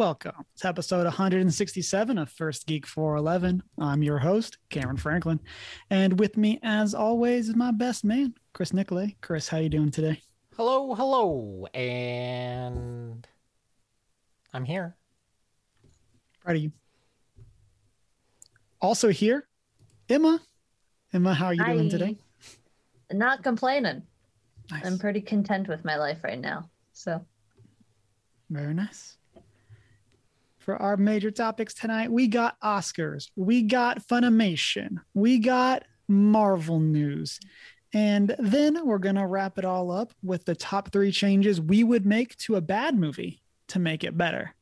Hello and welcome to episode 167 of First Geek 411. I'm your host, Cameron Franklin, and with me, as always, is my best man, Chris Nicolay. Chris, how are you doing today? Hello, hello, and I'm here. Proud of you. Also here, Emma. Emma, how are you doing today? Not complaining. Nice. I'm pretty content with my life right now. So Very nice. For our major topics tonight, we got Oscars, we got Funimation, we got Marvel news. And then we're going to wrap it all up with the top three changes we would make to a bad movie to make it better.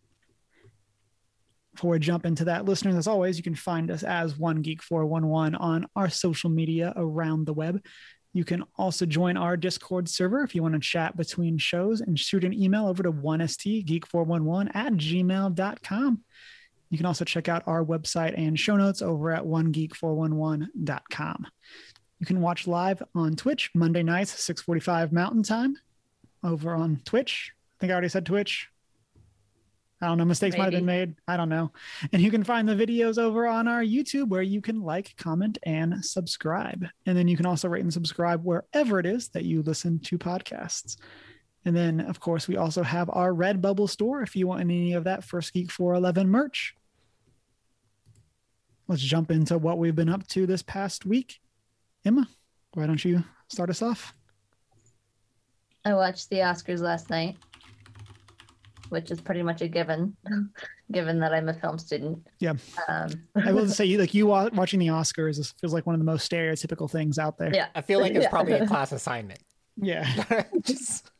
Before we jump into that, listeners, as always, you can find us as One Geek 411 on our social media around the web. You can also join our Discord server if you want to chat between shows and shoot an email over to 1stgeek411 at gmail.com. You can also check out our website and show notes over at onegeek411.com. You can watch live on Twitch Monday nights, 645 Mountain Time over on Twitch. I think I already said Twitch. I don't know. Mistakes might have been made. I don't know. And you can find the videos over on our YouTube where you can like, comment, and subscribe. And then you can also rate and subscribe wherever it is that you listen to podcasts. And then, of course, we also have our Redbubble store if you want any of that First Geek 411 merch. Let's jump into what we've been up to this past week. Emma, why don't you start us off? I watched the Oscars last night, which is pretty much a given, given that I'm a film student. Yeah. Um, I will say, like you wa- watching the Oscars is, feels like one of the most stereotypical things out there. yeah. I feel like it's Yeah. probably a class assignment. Yeah. Just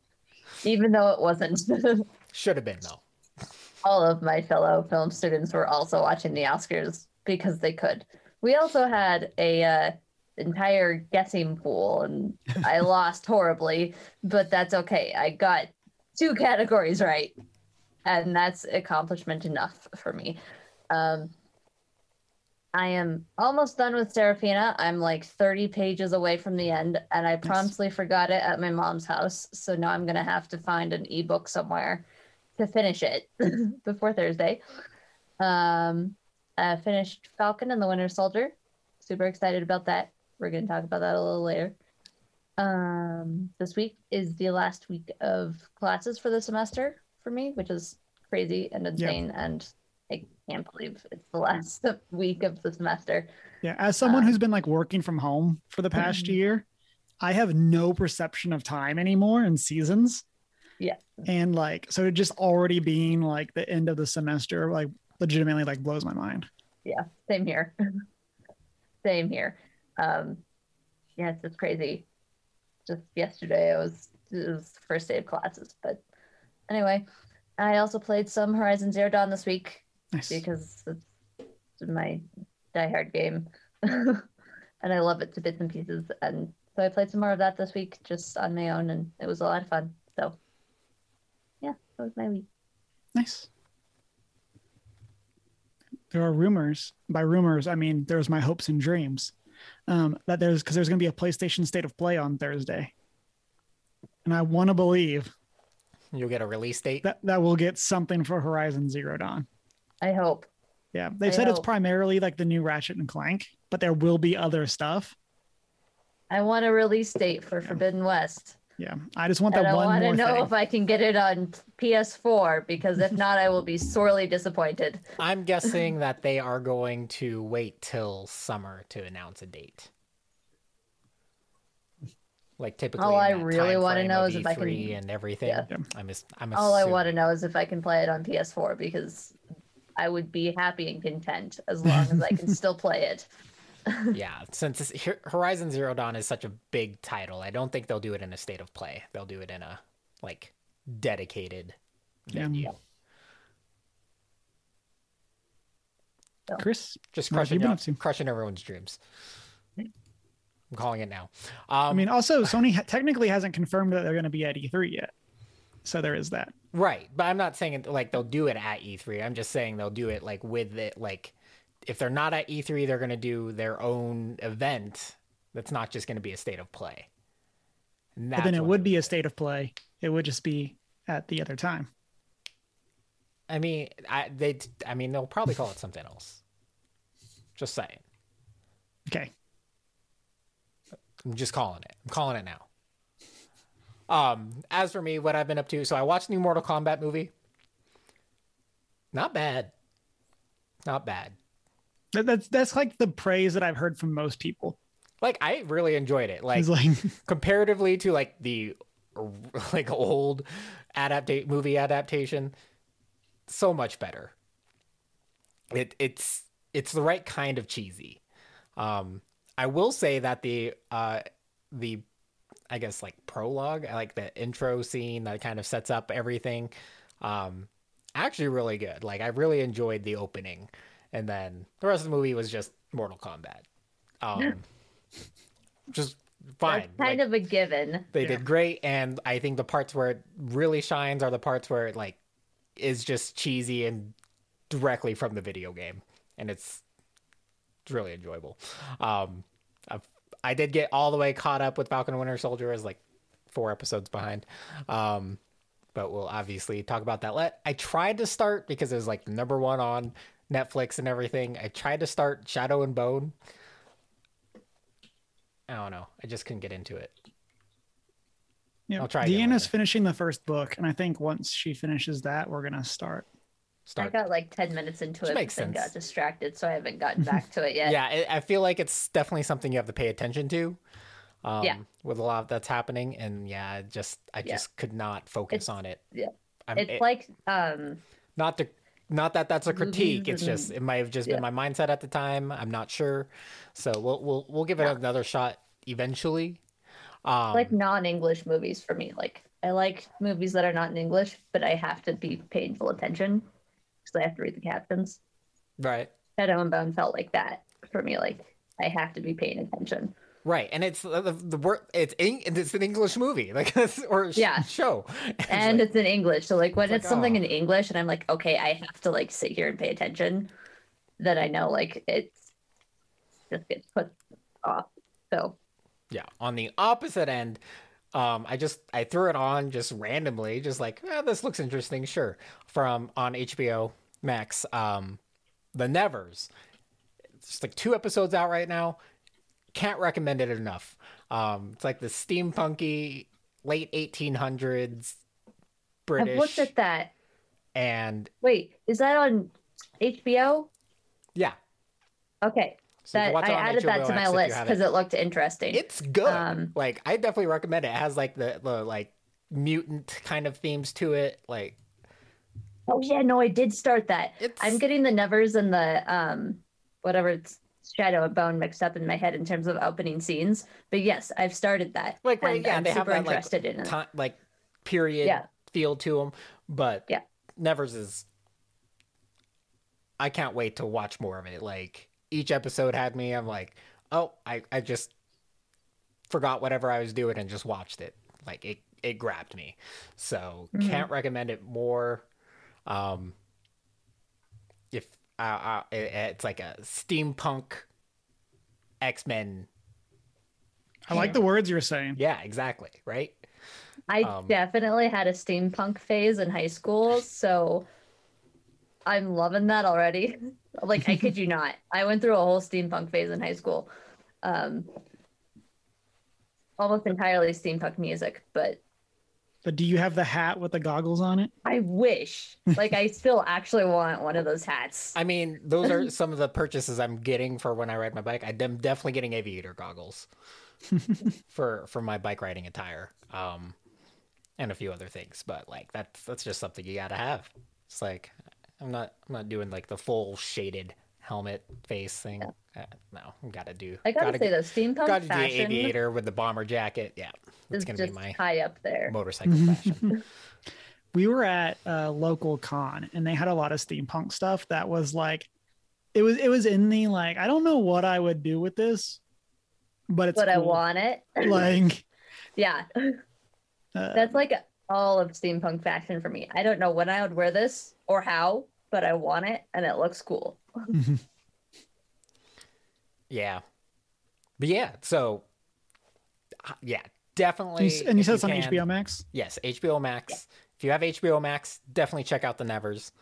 Even though it wasn't. should have been though. All of my fellow film students were also watching the Oscars because they could. We also had a uh, entire guessing pool, and I lost horribly, but that's okay. I got two categories right, and that's accomplishment enough for me. Um, I am almost done with Serafina. I'm like 30 pages away from the end, and I promptly forgot it at my mom's house. So now I'm gonna have to find an ebook somewhere to finish it before Thursday. Um, I finished Falcon and the Winter Soldier. Super excited about that. We're gonna talk about that a little later. Um, this week is the last week of classes for the semester for me, which is crazy and insane, and I can't believe it's the last week of the semester. Yeah, as someone Uh, who's been like working from home for the past Mhm. year, I have no perception of time anymore and seasons. Yeah. And like so it just already being like the end of the semester like legitimately like blows my mind. Yeah, same here. same here. Um, yeah, it's just crazy. Just yesterday, I was it was first day of classes, but anyway, I also played some Horizon Zero Dawn this week Nice. because it's my diehard game, and I love it to bits and pieces. And so I played some more of that this week, just on my own, and it was a lot of fun. So, yeah, that was my week. Nice. There are rumors. By rumors, I mean there's my hopes and dreams. Um, that there's because there's going to be a PlayStation State of Play on Thursday, and I want to believe You'll get a release date. that that we'll get something for Horizon Zero Dawn. I hope. Yeah, they I said it's primarily like the new Ratchet and Clank, but there will be other stuff. I want a release date for Forbidden West. Yeah, I just want And that I one want to know thing. if I can get it on PS4 because if not, I will be sorely disappointed. I'm guessing that they are going to wait till summer to announce a date. Like typically, All I really wanna frame know of is if I can- E3 and everything. Yeah. Yeah. I'm, as- I'm All I want to know is if I can play it on PS4 because I would be happy and content as long as I can still play it. yeah, since it's, Hor- Horizon Zero Dawn is such a big title, I don't think they'll do it in a state of play. They'll do it in a like dedicated Yeah. venue. Chris, Just What have you crushing, been y'all- up crushing everyone's dreams. I'm calling it now. Um, I mean, also Sony ha- technically hasn't confirmed that they're going to be at E3 yet, so there is that. right, but I'm not saying it, like they'll do it at E3. I'm just saying they'll do it like with it. Like if they're not at E3, they're going to do their own event. That's not just going to be a state of play. And But then it would be a state of play. It would just be at the other time. I mean, I they I mean they'll probably call it something else. Just saying. Okay. I'm just calling it. I'm calling it now. Um, as for me, what I've been up to, so I watched the new Mortal Kombat movie. Not bad. Not bad. That, that's that's like the praise that I've heard from most people. Like I really enjoyed it. Like like comparatively to like the like old adaptate movie adaptation, so much better. It it's it's the right kind of cheesy. Um, I will say that the uh the I guess like prologue, like the intro scene that kind of sets up everything, um, actually really good. Like I really enjoyed the opening, and then the rest of the movie was just Mortal Kombat. Um, just fine. That's kind Like, of a given. they did great, and I think the parts where it really shines are the parts where it like is just cheesy and directly from the video game, and it's it's really enjoyable. Um, I've, I did get all the way caught up with Falcon and Winter Soldier, as like four episodes behind. Um, but we'll obviously talk about that. Let I tried to start because it was like number one on Netflix and everything. I tried to start Shadow and Bone. I don't know. I just couldn't get into it. yeah. I'll try Deanna's finishing the first book, and I think once she finishes that, we're gonna start. I got like 10 minutes into Which it makes and got distracted, so I haven't gotten back to it yet. yeah, I I feel like it's definitely something you have to pay attention to. Um, Yeah. With a lot that's happening, and yeah, just I Yeah. just could not focus It's- on it. yeah. I'm, It's it- like um not to not that that's a critique. It's just it might have just yeah. been my mindset at the time. I'm not sure, so we'll we'll we'll give it Yeah. another shot eventually. Um, like non-English movies for me. Like I like movies that are not in English, but I have to be paying full attention because I have to read the captions. right, Shadow and Bone felt like that for me. Like I have to be paying attention. right, and it's uh, the, the, the word it's in, it's an English movie, like or sh- Yeah. show, It's and like- it's in English. So like when It's like, something oh. in English and I'm like, okay, I have to like sit here and pay attention, then I know like it's just gets put off. So Yeah, on the opposite end, um, I just I threw it on just randomly, just like eh, this looks interesting, sure. From on HBO Max, um, The Nevers. It's like two episodes out right now. Can't recommend it enough. Um, it's like the steampunky late 1800s British, I've looked at that. and Wait, is that on HBO? yeah, Okay. So that watch I it on added that to my Max if you list because it looked interesting. It's good. Um, like I definitely recommend it. It has like the, the like mutant kind of themes to it. Like oh yeah, no, I did start that. it's I'm getting the Nevers and the um whatever it's Shadow and Bone mixed up in my head in terms of opening scenes. But yes, I've started that. like right, and yeah, I'm they have super that like interested in it. time like period Yeah. feel to them. But Yeah. Nevers is. I can't wait to watch more of it. Like each episode had me. I'm like, oh, I I just forgot whatever I was doing and just watched it. Like it it grabbed me. So Mhm. can't recommend it more. Um, if uh, uh, it, it's like a steampunk X Men. I like the words you're saying. Yeah, exactly. Right. I Um, definitely had a steampunk phase in high school, so I'm loving that already. like I kid you not. I went through a whole steampunk phase in high school. Um almost entirely steampunk music, but But do you have the hat with the goggles on it? I wish. Like I still actually want one of those hats. I mean, those are some of the purchases I'm getting for when I ride my bike. I'm definitely getting aviator goggles for for my bike riding attire, um, and a few other things. But like that's that's just something you gotta have. It's like I'm not I'm not doing like the full shaded helmet face thing. Uh, no, I gotta do. I gotta, say though, steampunk gotta do the aviator with the bomber jacket. Yeah, it's gonna just be my high up there. motorcycle fashion. we were at a local con and they had a lot of steampunk stuff that was like it was it was in the like i don't know what i would do with this but it's but I want it. like yeah. uh, That's like all of steampunk fashion for me. I don't know when I would wear this or how, but I want it and it looks cool. Yeah. But yeah, so uh, yeah, definitely. and you, and you if said it's on can- hbo max Yes, HBO Max. If you have HBO Max, definitely check out the Nevers.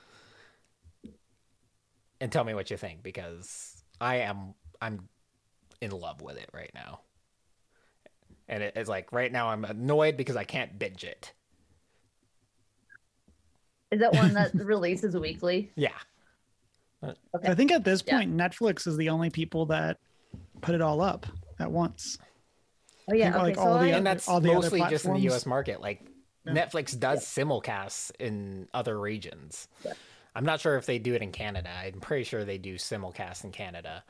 and tell me what you think because I am I'm in love with it right now. And it, it's like right now I'm annoyed because I can't binge it. Is that one that releases weekly? Yeah. Okay. I think at this Yeah. point, Netflix is the only people that put it all up at once. Oh yeah. think, Okay. like, so all the I, other- and that's all the other mostly just in the. US market. Like Yeah. Netflix does simulcasts in other regions. Yeah. I'm not sure if they do it in Canada. I'm pretty sure they do simulcast in Canada.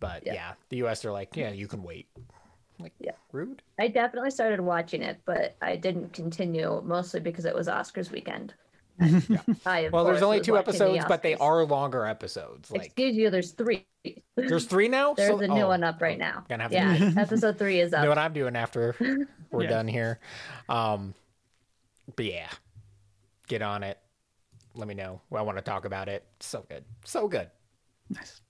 But yeah, Yeah. the US are like, yeah, you can wait. Like Yeah. rude. I definitely started watching it, but I didn't continue mostly because it was Oscars weekend. I, Well, there's only two watching the episodes, but they are longer episodes. Like Excuse you, there's three. there's three now. There's So- a new oh, one up right now. Gonna have to Yeah, episode three is up. know what I'm doing after we're Yeah. done here. Um, but yeah, get on it. Let me know. I want to talk about it. So good, so good. Nice.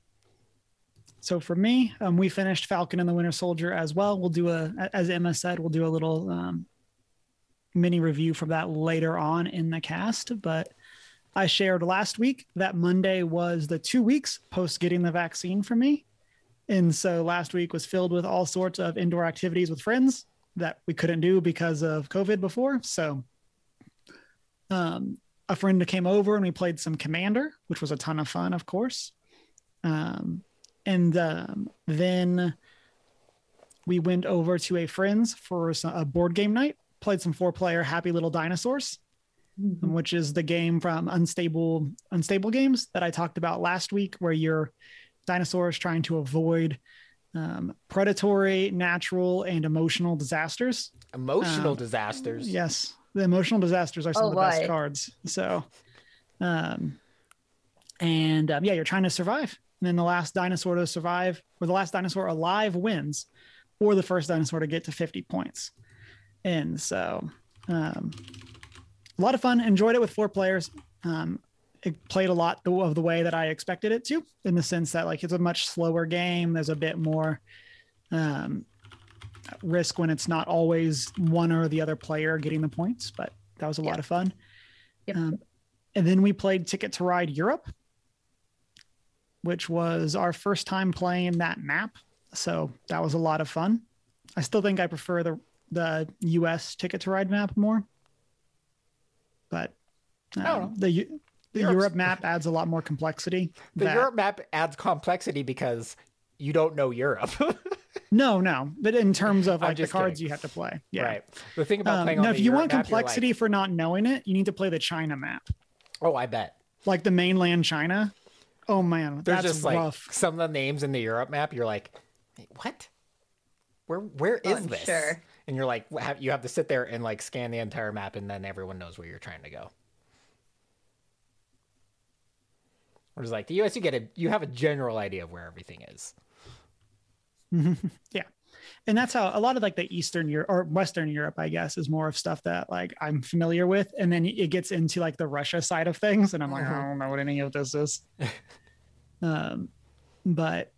So for me, um, we finished Falcon and the Winter Soldier as well. We'll do a, as Emma said, we'll do a little um, mini review from that later on in the cast. But I shared last week that Monday was the two weeks post getting the vaccine for me. And so last week was filled with all sorts of indoor activities with friends that we couldn't do because of COVID before. So um, a friend came over and we played some Commander, which was a ton of fun, of course. Um, and um, then we went over to a friend's for a board game night, played some four player Happy Little Dinosaurs, Mhm. which is the game from Unstable Unstable Games that I talked about last week, where you're dinosaurs trying to avoid um, predatory, natural, and emotional disasters. Emotional Um, disasters. Yes, the emotional disasters are some Oh, of the best cards. So, um, and um, yeah, you're trying to survive. And then the last dinosaur to survive, or the last dinosaur alive wins, or the first dinosaur to get to 50 points. And so, um, a lot of fun. Enjoyed it with four players. Um, it played a lot of the way that I expected it to, in the sense that like it's a much slower game. There's a bit more um, risk when it's not always one or the other player getting the points, but that was a lot of fun. Yep. Um, and then we played Ticket to Ride Europe, which was our first time playing that map. So that was a lot of fun. I still think I prefer the the US Ticket to Ride map more, but don't um, know. the the Europe's- Europe map adds a lot more complexity. The that- Europe map adds complexity because you don't know Europe. no, no, but in terms of I'm like the cards kidding. you have to play, yeah. Right. The thing about Um, playing now, on if you Europe want map, you're like, complexity for not knowing it, you need to play the China map, oh, I bet. like the mainland China. Oh man, There's that's just like rough. some of the names in the Europe map. You're like, what? Where where is I'm this? sure. And you're like, have, you have to sit there and like scan the entire map, and then everyone knows where you're trying to go. or Whereas like the U.S., you get a you have a general idea of where everything is. yeah, and that's how a lot of like the Eastern Europe or Western Europe, I guess, is more of stuff that like I'm familiar with, and then it gets into like the Russia side of things, and I'm like, Mhm. I don't know what any of this is. um, but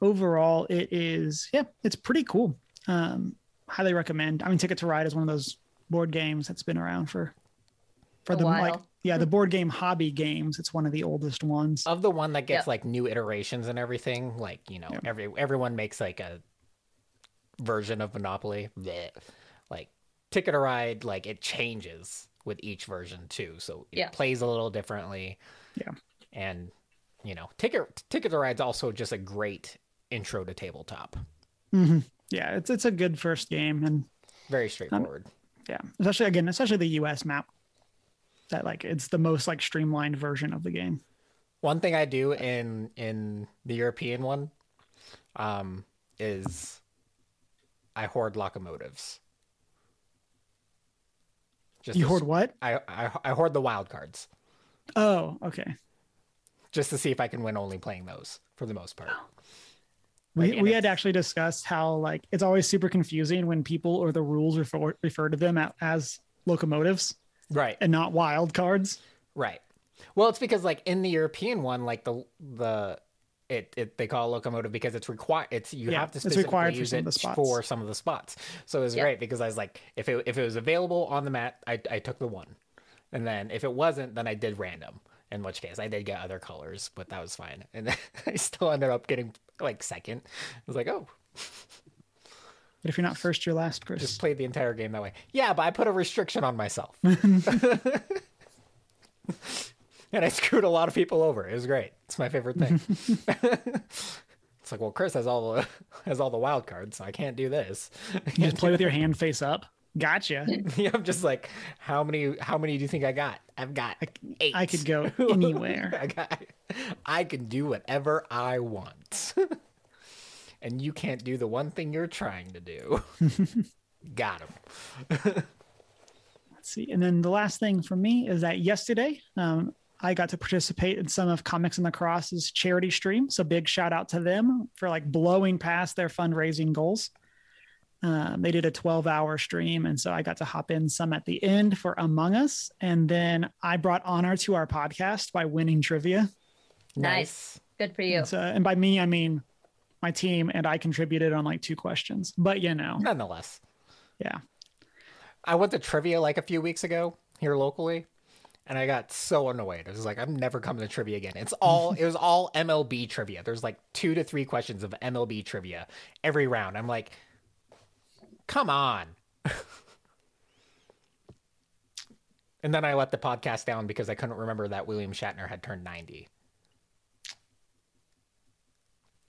overall, it is yeah, it's pretty cool. Um, highly recommend. I mean, Ticket to Ride is one of those board games that's been around for for A the like yeah the board game hobby games. It's one of the oldest ones. Of the one that gets Yeah. like new iterations and everything, like you know, Yeah. every everyone makes like a version of Monopoly. Blech. Like Ticket to Ride, like it changes with each version too, so it Yeah. plays a little differently. Yeah. and you know, Ticket Ticket to Ride's also just a great intro to tabletop. hmm Yeah, it's it's a good first game, and Very straightforward. yeah, especially again, especially the U.S. map. That like it's the most like streamlined version of the game. One thing I do in in the European one um, is I hoard locomotives. Just you to- hoard what? I, I I hoard the wild cards Oh, okay. just to see if I can win only playing those for the most part. We Like, we had actually discussed how like it's always super confusing when people or the rules refer refer to them as locomotives Right, and not wild cards. right. Well, it's because like in the European one, like the the it, it they call locomotive because it's required. It's you Yeah, have to it's specifically required for use of it the spots. for some of the spots. So it was Yeah. great because I was like, if it if it was available on the mat, I I took the one, and then if it wasn't, then I did random. In which case, I did get other colors, but that was fine. And I still ended up getting like second. I was like, oh, But if you're not first, you're last, Chris. just played the entire game that way. Yeah, but I put a restriction on myself. and I screwed a lot of people over. It was great. It's my favorite thing. it's like, well, Chris has all the has all the wild cards, so I can't do this. You just play with your hand face up. Gotcha. Yeah, I'm just like, how many? How many do you think I got? I've got eight. I could go anywhere. I got. I can do whatever I want, and you can't do the one thing you're trying to do. got him. Let's see. And then the last thing for me is that yesterday, um, I got to participate in some of Comics and the Cross's charity stream. So big shout out to them for like blowing past their fundraising goals. Um, they did a 12 hour stream. And so I got to hop in some at the end for Among Us. And then I brought honor to our podcast by winning trivia. Nice. Good for you. And, so, and by me, I mean my team, and I contributed on like two questions. But you know, Nonetheless, yeah. I went to trivia like a few weeks ago here locally, and I got so annoyed. I was like, I'm never coming to trivia again. It's all it was all MLB trivia. There's like two to three questions of MLB trivia every round. I'm like, come on. and then I let the podcast down because I couldn't remember that William Shatner had turned 90.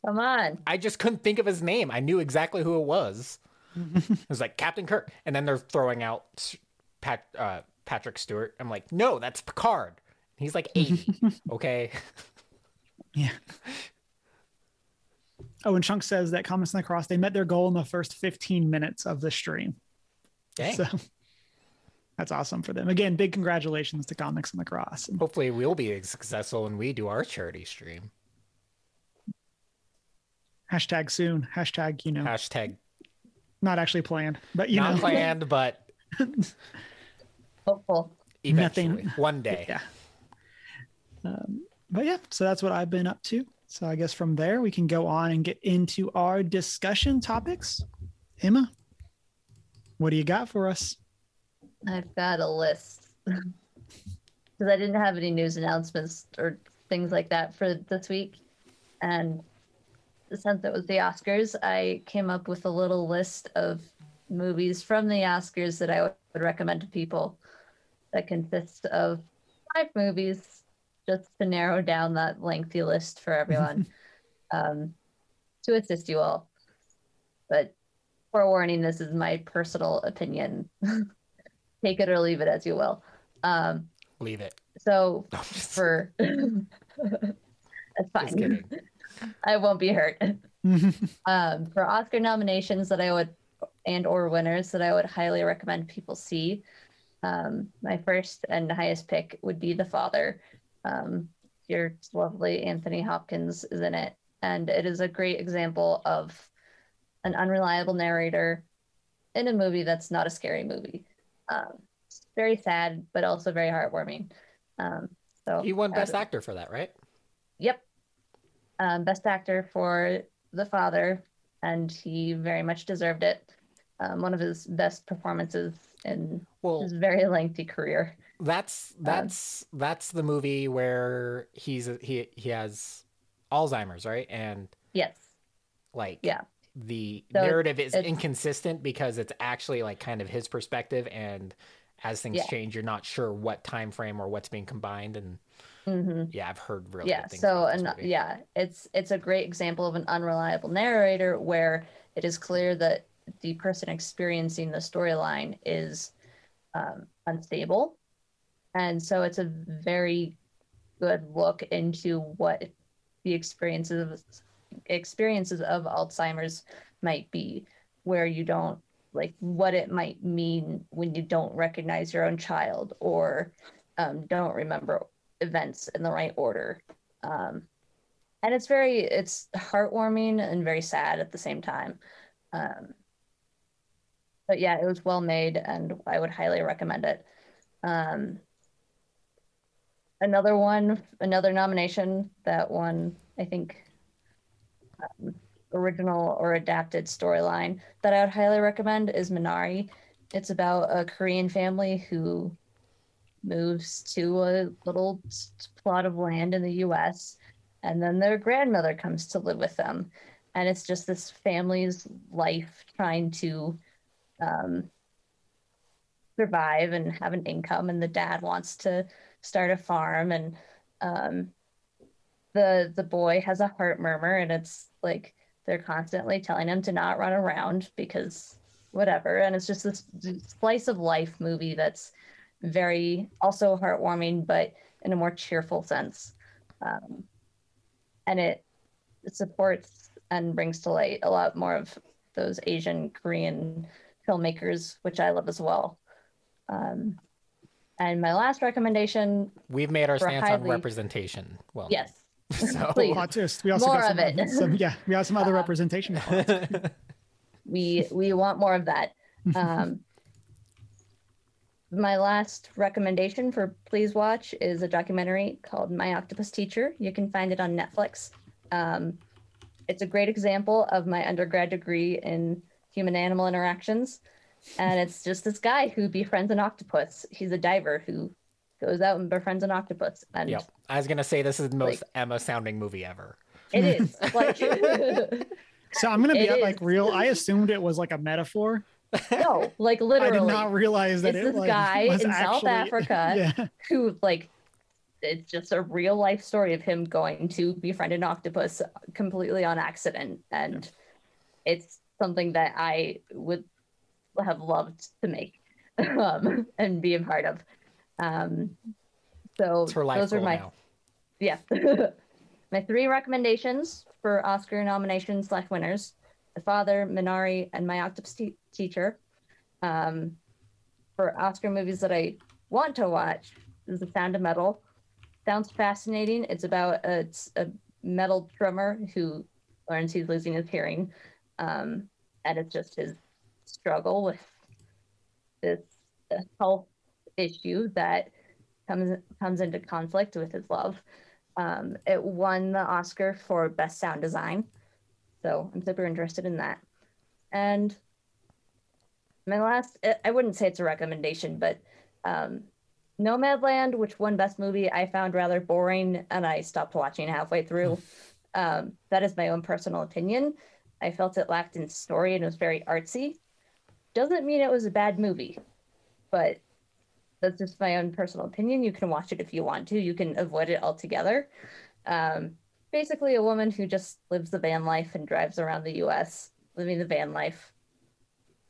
Come on. I just couldn't think of his name. I knew exactly who it was. it was like Captain Kirk, and then they're throwing out Pat, uh, Patrick Stewart. I'm like, no, that's Picard. He's like 80. okay. Yeah. Oh, and Chunk says that Comics and the Cross, they met their goal in the first 15 minutes of the stream. Dang. So that's awesome for them. Again, big congratulations to Comics and the Cross. Hopefully, we'll be successful when we do our charity stream. hashtag soon. Hashtag, you know, Hashtag not actually planned, but you not know, planned, but Hopeful. eventually, Nothing. one day. yeah. Um, but yeah, so that's what I've been up to. So I guess from there we can go on and get into our discussion topics. Emma, what do you got for us? I've got a list because I didn't have any news announcements or things like that for this week, and since it was the Oscars, I came up with a little list of movies from the Oscars that I would recommend to people. That consists of five movies, just to narrow down that lengthy list for everyone, um, to assist you all. But forewarning, this is my personal opinion. Take it or leave it as you will. Um, Leave it. so No, just, for that's fine. I won't be hurt. um, for Oscar nominations that I would and or winners that I would highly recommend people see. Um, my first and highest pick would be The Father. Um, your lovely Anthony Hopkins is in it, and it is a great example of an unreliable narrator in a movie that's not a scary movie. Um, very sad, but also very heartwarming. Um, so He won Best Actor for that, right? Yep. Um, best actor for The Father, and he very much deserved it. Um, one of his best performances in Well, his very lengthy career. That's that's that's the movie where he's he he has Alzheimer's, right? And Yes. like Yeah. the So narrative is it's- inconsistent because it's actually like kind of his perspective and as things Yeah. change you're not sure what time frame or what's being combined and hmm yeah i've heard really yeah. good So, movie. yeah, it's it's a great example of an unreliable narrator where it is clear that the person experiencing the storyline is um, unstable, and so it's a very good look into what the experiences of, experiences of Alzheimer's might be, where you don't like what it might mean when you don't recognize your own child or um, don't remember events in the right order. Um, and it's very it's heartwarming and very sad at the same time. Um, but yeah, it was well made, and I would highly recommend it. Um, another one, another nomination that won, I think, um, original or adapted storyline that I would highly recommend is Minari. It's about a Korean family who moves to a little plot of land in the US and then their grandmother comes to live with them and it's just this family's life trying to um, survive and have an income and the dad wants to start a farm and um, the the boy has a heart murmur and it's like they're constantly telling him to not run around because whatever. And it's just this slice of life movie that's very also heartwarming but in a more cheerful sense. Um, and it, it supports and brings to light a lot more of those asian korean filmmakers which i love as well. Um, and my last recommendation We've made our For stance on representation. Well, yes so Please. Plot. We also More got of some, it. some yeah, we got some other representation. we we want more of that um my last recommendation for please watch is a documentary called my octopus teacher you can find it on netflix um it's a great example of my undergrad degree in human animal interactions and it's just this guy who befriends an octopus he's a diver who goes out and befriends an octopus and Yep. I was gonna say this is the most Like- Emma sounding movie ever. it is like So I'm gonna be It like real. I assumed it was like a metaphor. no like literally. I literally did not realize that It's it this like, guy was in South Africa. Yeah. who like it's just a real life story of him going to befriend an octopus completely on accident and it's something that i would have loved to make um, and be a part of. Um, so those are my now. yeah my three recommendations for oscar nominations slash winners. The father minari and my octopus te- teacher. Um, for oscar movies that i want to watch is the sound of metal. Sounds fascinating. It's about a, it's a metal drummer who learns he's losing his hearing um, and it's just his struggle with this health issue that comes comes into conflict with his love um, it won the Oscar for Best Sound Design. So I'm super interested in that. And my last, I- I wouldn't say it's a recommendation, but um, Nomadland, which won Best Movie, I found rather boring and I stopped watching halfway through. um, that is my own personal opinion. I felt it lacked in story and was very artsy. Doesn't mean it was a bad movie, but that's just my own personal opinion. You can watch it if you want to. You can avoid it altogether. Um, basically, a woman who just lives the van life and drives around the U.S. living the van life.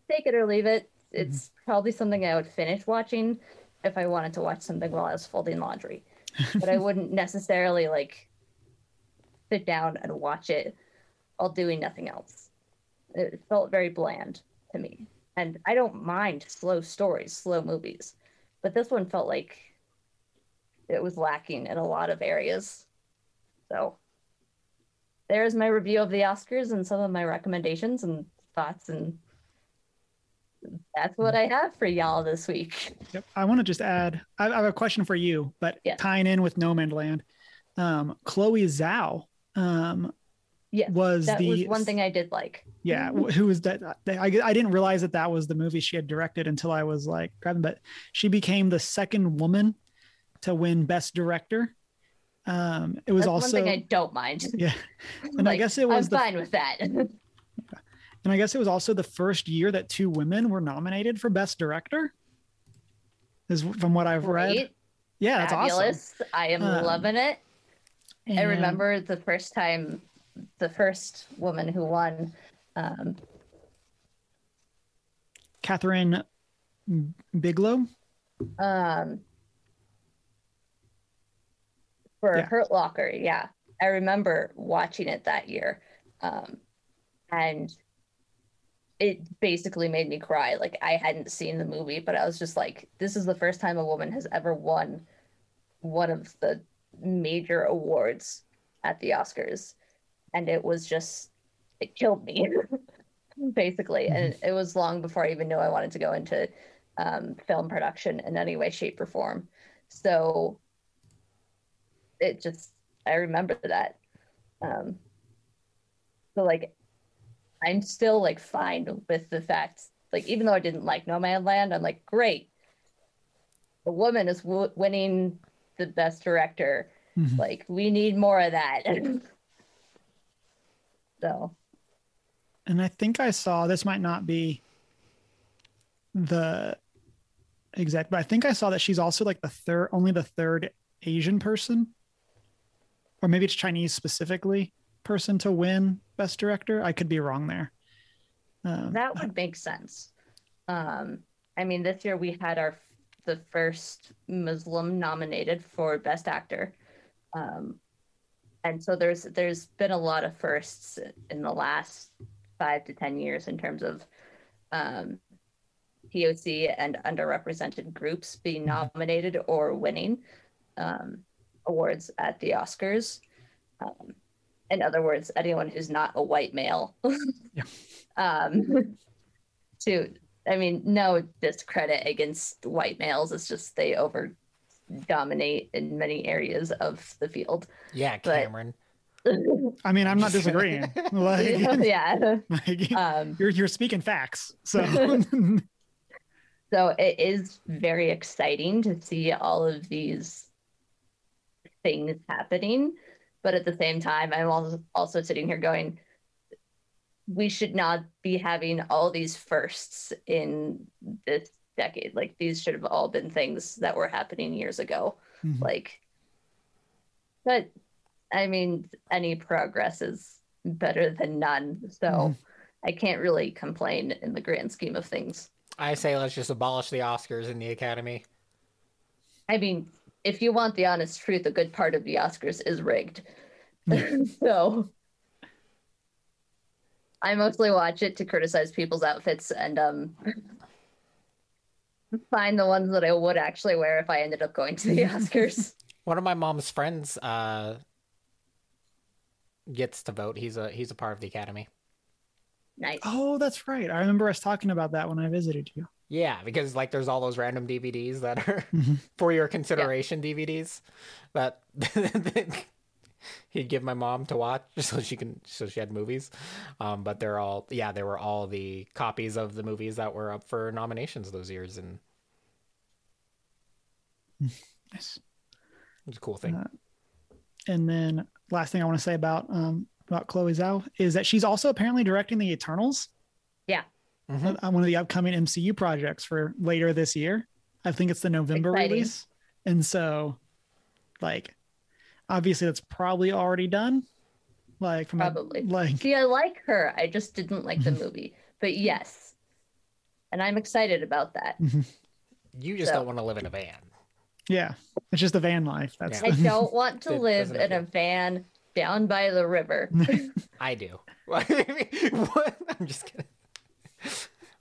Take it or leave it. It's probably something I would finish watching if I wanted to watch something while I was folding laundry, but I wouldn't necessarily like sit down and watch it while doing nothing else. It felt very bland to me, and I don't mind slow stories, slow movies but this one felt like it was lacking in a lot of areas. So there's my review of the Oscars and some of my recommendations and thoughts and that's what I have for y'all this week. Yep. I want to just add. I have a question for you, but Yeah. tying in with Nomadland, um, Chloe Zhao um, Yes, was that the was one thing I did like. Yeah, who was that? I, I didn't realize that that was the movie she had directed until I was like grabbing. But she became the second woman to win Best Director. Um, it was That's also one thing I don't mind. yeah, and I guess it was I'm the fine with that. and I guess it was also the first year that two women were nominated for Best Director. Is from what I've read. Great, Yeah, that's awesome. fabulous. I am Um, loving it. I remember the first time, the first woman who won. Um, Kathryn Bigelow. um for Yeah. Hurt Locker, yeah. I remember watching it that year. Um and it basically made me cry. Like I hadn't seen the movie, but I was just like, this is the first time a woman has ever won one of the major awards at the Oscars. And it was just it killed me. basically. And it was long before I even knew I wanted to go into um, film production in any way, shape, or form. So it just, I remember that. Um, so, like, I'm still like fine with the fact, like, even though I didn't like Nomadland, I'm like, great. a woman is w- winning the best director. Mhm. Like we need more of that. so and I think I saw this might not be the exact, but I think I saw that she's also like the third, only the third Asian person, or maybe it's Chinese specifically person to win Best Director. I could be wrong there. Um, that would make sense. Um, I mean, this year we had our the first Muslim nominated for Best Actor, um, and so there's there's been a lot of firsts in the last five to ten years in terms of um, POC and underrepresented groups being nominated or winning um, awards at the Oscars. Um, in other words, anyone who's not a white male. Yeah. um, to, I mean, no discredit against white males. It's just they over dominate in many areas of the field. Yeah, But- Cameron. I mean, I'm not disagreeing. like, yeah. like, Um, you're you're speaking facts. So so it is very exciting to see all of these things happening but at the same time i'm also also sitting here going we should not be having all these firsts in this decade like these should have all been things that were happening years ago Mhm. like but i mean any progress is better than none so Mhm. i can't really complain in the grand scheme of things I say let's just abolish the Oscars and the Academy. I mean, if you want the honest truth, a good part of the Oscars is rigged. so I mostly watch it to criticize people's outfits and um find the ones that I would actually wear if I ended up going to the Oscars. One of my mom's friends uh, gets to vote. He's a he's a part of the Academy. nice. oh, that's right. I remember us talking about that when I visited you. Yeah, because like there's all those random DVDs that are Mhm. for your consideration DVDs that he'd give my mom to watch so she can so she had movies. Um, but they're all yeah, they were all the copies of the movies that were up for nominations those years, and Nice. it was a cool thing. Uh, And then last thing I want to say about um about Chloe Zhao is that she's also apparently directing the Eternals, Mhm. uh, one of the upcoming MCU projects for later this year. I think it's the November Exciting. release. And so like obviously that's probably already done. Like from a- Probably. like See, I like her. I just didn't like the mm-hmm. movie. But yes. And I'm excited about that. Mm-hmm. You just So- don't want to live in a van. yeah, it's just the van life. That's I don't want to It live doesn't in a van down by the river. I do. what? I'm just kidding.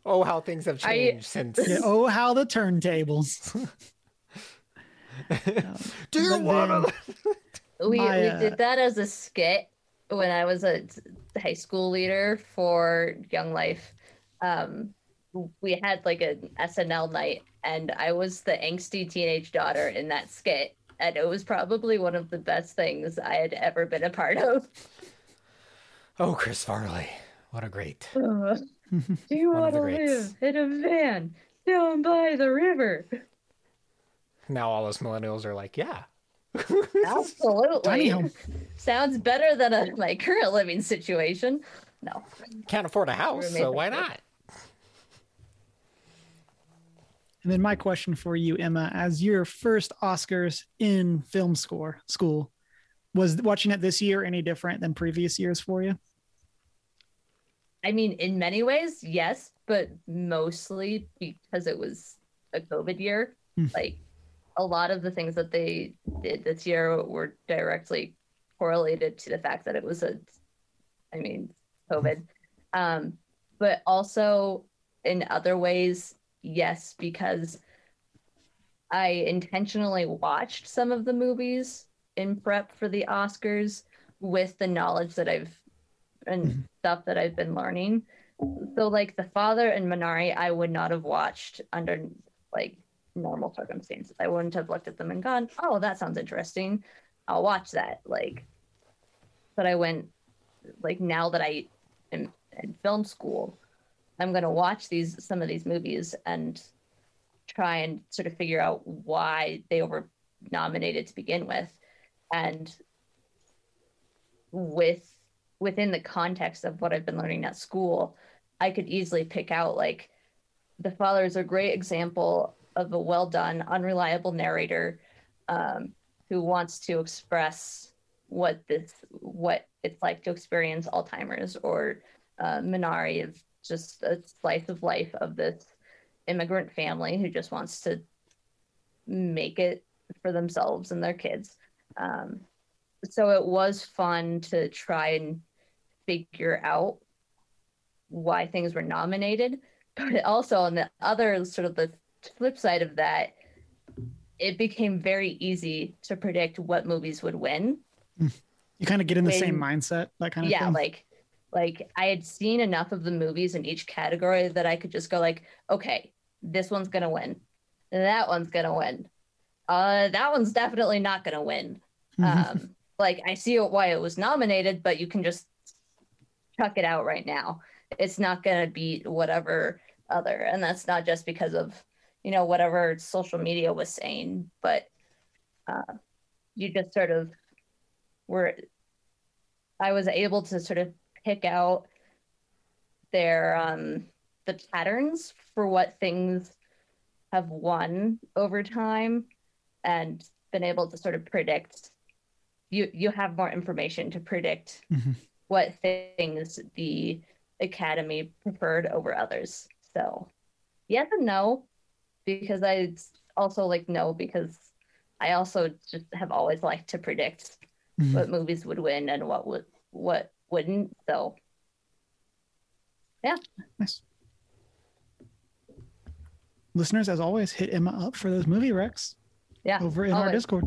Oh, how things have Are you- changed since. Yeah, oh how the turntables. Do you want to? We My, we uh, did that as a skit when I was a high school leader for Young Life. Um, we had like an SNL night, and I was the angsty teenage daughter in that skit, and it was probably one of the best things I had ever been a part of. Oh, Chris Farley. What a great. Uh, do you want to live in a van down by the river? Now all us millennials are like, yeah. Tiny Absolutely. home. Sounds better than a, my current living situation. No. Can't afford a house, Roommate so why that's not? And then my question for you, Emma, as your first Oscars in film score school, was watching it this year any different than previous years for you? I mean, in many ways, yes, but mostly because it was a COVID year. Hmm. Like a lot of the things that they did this year were directly correlated to the fact that it was a, I mean, COVID. Um, but also in other ways, yes, because I intentionally watched some of the movies in prep for the Oscars with the knowledge that I've and stuff that I've been learning. So like The Father and Minari, I would not have watched under like normal circumstances. I wouldn't have looked at them and gone, "Oh, that sounds interesting. I'll watch that." Like, but I went like now that I am in film school, I'm gonna watch these some of these movies and try and sort of figure out why they were nominated to begin with and with within the context of what I've been learning at school, I could easily pick out like the father is a great example of a well done, unreliable narrator um, who wants to express what this what it's like to experience Alzheimer's or uh, Minari of just a slice of life of this immigrant family who just wants to make it for themselves and their kids. Um, so it was fun to try and figure out why things were nominated. But also on the other sort of the flip side of that, it became very easy to predict what movies would win. You kind of get in the When- same mindset, that kind of yeah, thing. like like I had seen enough of the movies in each category that I could just go like, okay, this one's gonna win. That one's gonna win. Uh that one's definitely not gonna win. Mhm. Um like I see why it was nominated, but you can just chuck it out right now. It's not gonna beat whatever other, and that's not just because of you know whatever social media was saying, but uh, you just sort of were. I was able to sort of pick out their um the patterns for what things have won over time and been able to sort of predict you you have more information to predict Mhm. what things the academy preferred over others so yes and no because i also like no because i also just have always liked to predict Mhm. what movies would win and what would what wouldn't so yeah. Nice. Listeners, as always, hit Emma up for those movie recs yeah over in our. Discord.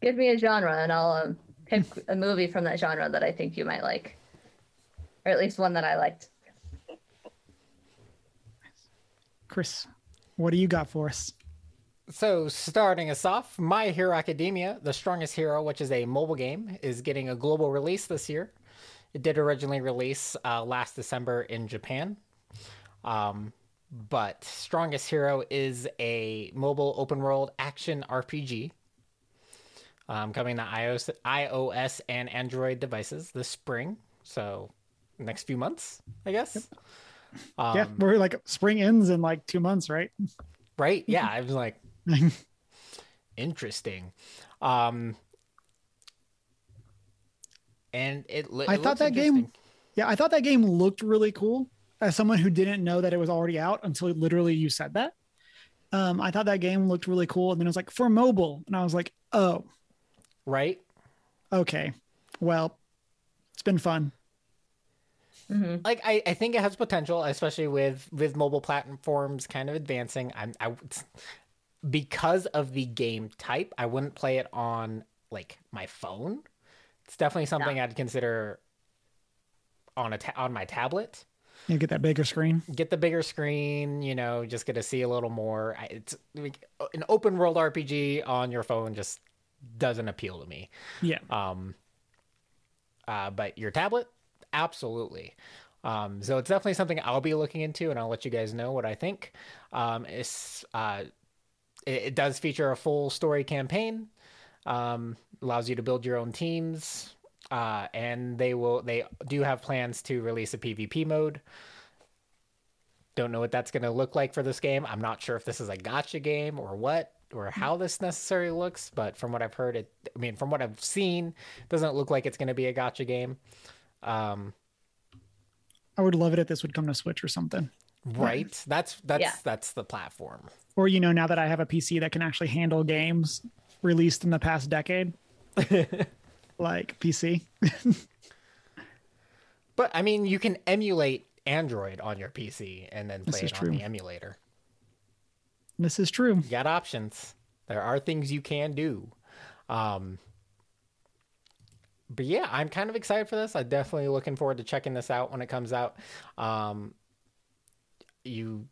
give me a genre and i'll um, pick a movie from that genre that i think you might like or at least one that i liked Chris, what do you got for us? So, starting us off, My Hero Academia, The Strongest Hero, which is a mobile game, is getting a global release this year. It did originally release uh, last December in Japan. Um, but Strongest Hero is a mobile open world action RPG um, coming to iOS, iOS and Android devices this spring. So, next few months, I guess. Um, yeah, we're like spring ends in like two months, right? Right? Yeah. I was like, interesting. Um, and it, li- I it thought that game- yeah, I thought that game looked really cool. As someone who didn't know that it was already out until literally you said that, um, I thought that game looked really cool. And then it was like for mobile, and I was like, oh, right? okay, well, it's been fun. Hmm Like I, I think it has potential, especially with with mobile platforms kind of advancing. I'm I because of the game type, I wouldn't play it on like my phone. It's definitely something I'd consider on a ta- on my tablet. You get that bigger screen. get the bigger screen, you know, just get to see a little more. It's like an open world RPG on your phone just doesn't appeal to me. Yeah, Um, uh, but your tablet, absolutely. Um, so it's definitely something I'll be looking into, and I'll let you guys know what I think. Um, it's uh, it, it does feature a full story campaign. Um, allows you to build your own teams, uh, and they will they do have plans to release a PvP mode. Don't know what that's going to look like for this game. I'm not sure if this is a gacha game or what or how this necessarily looks, but from what I've heard, it. I mean, from what I've seen, doesn't look like it's going to be a gacha game. Um, I would love it if this would come to Switch or something. right? That's that's Yeah. that's the platform. Or you know, now that I have a PC that can actually handle games released in the past decade, like PC. But I mean, you can emulate Android on your PC and then This play is it true. on the emulator. This is true. You got options. There are things you can do. Um, but yeah, I'm kind of excited for this. I'm definitely looking forward to checking this out when it comes out. Um, you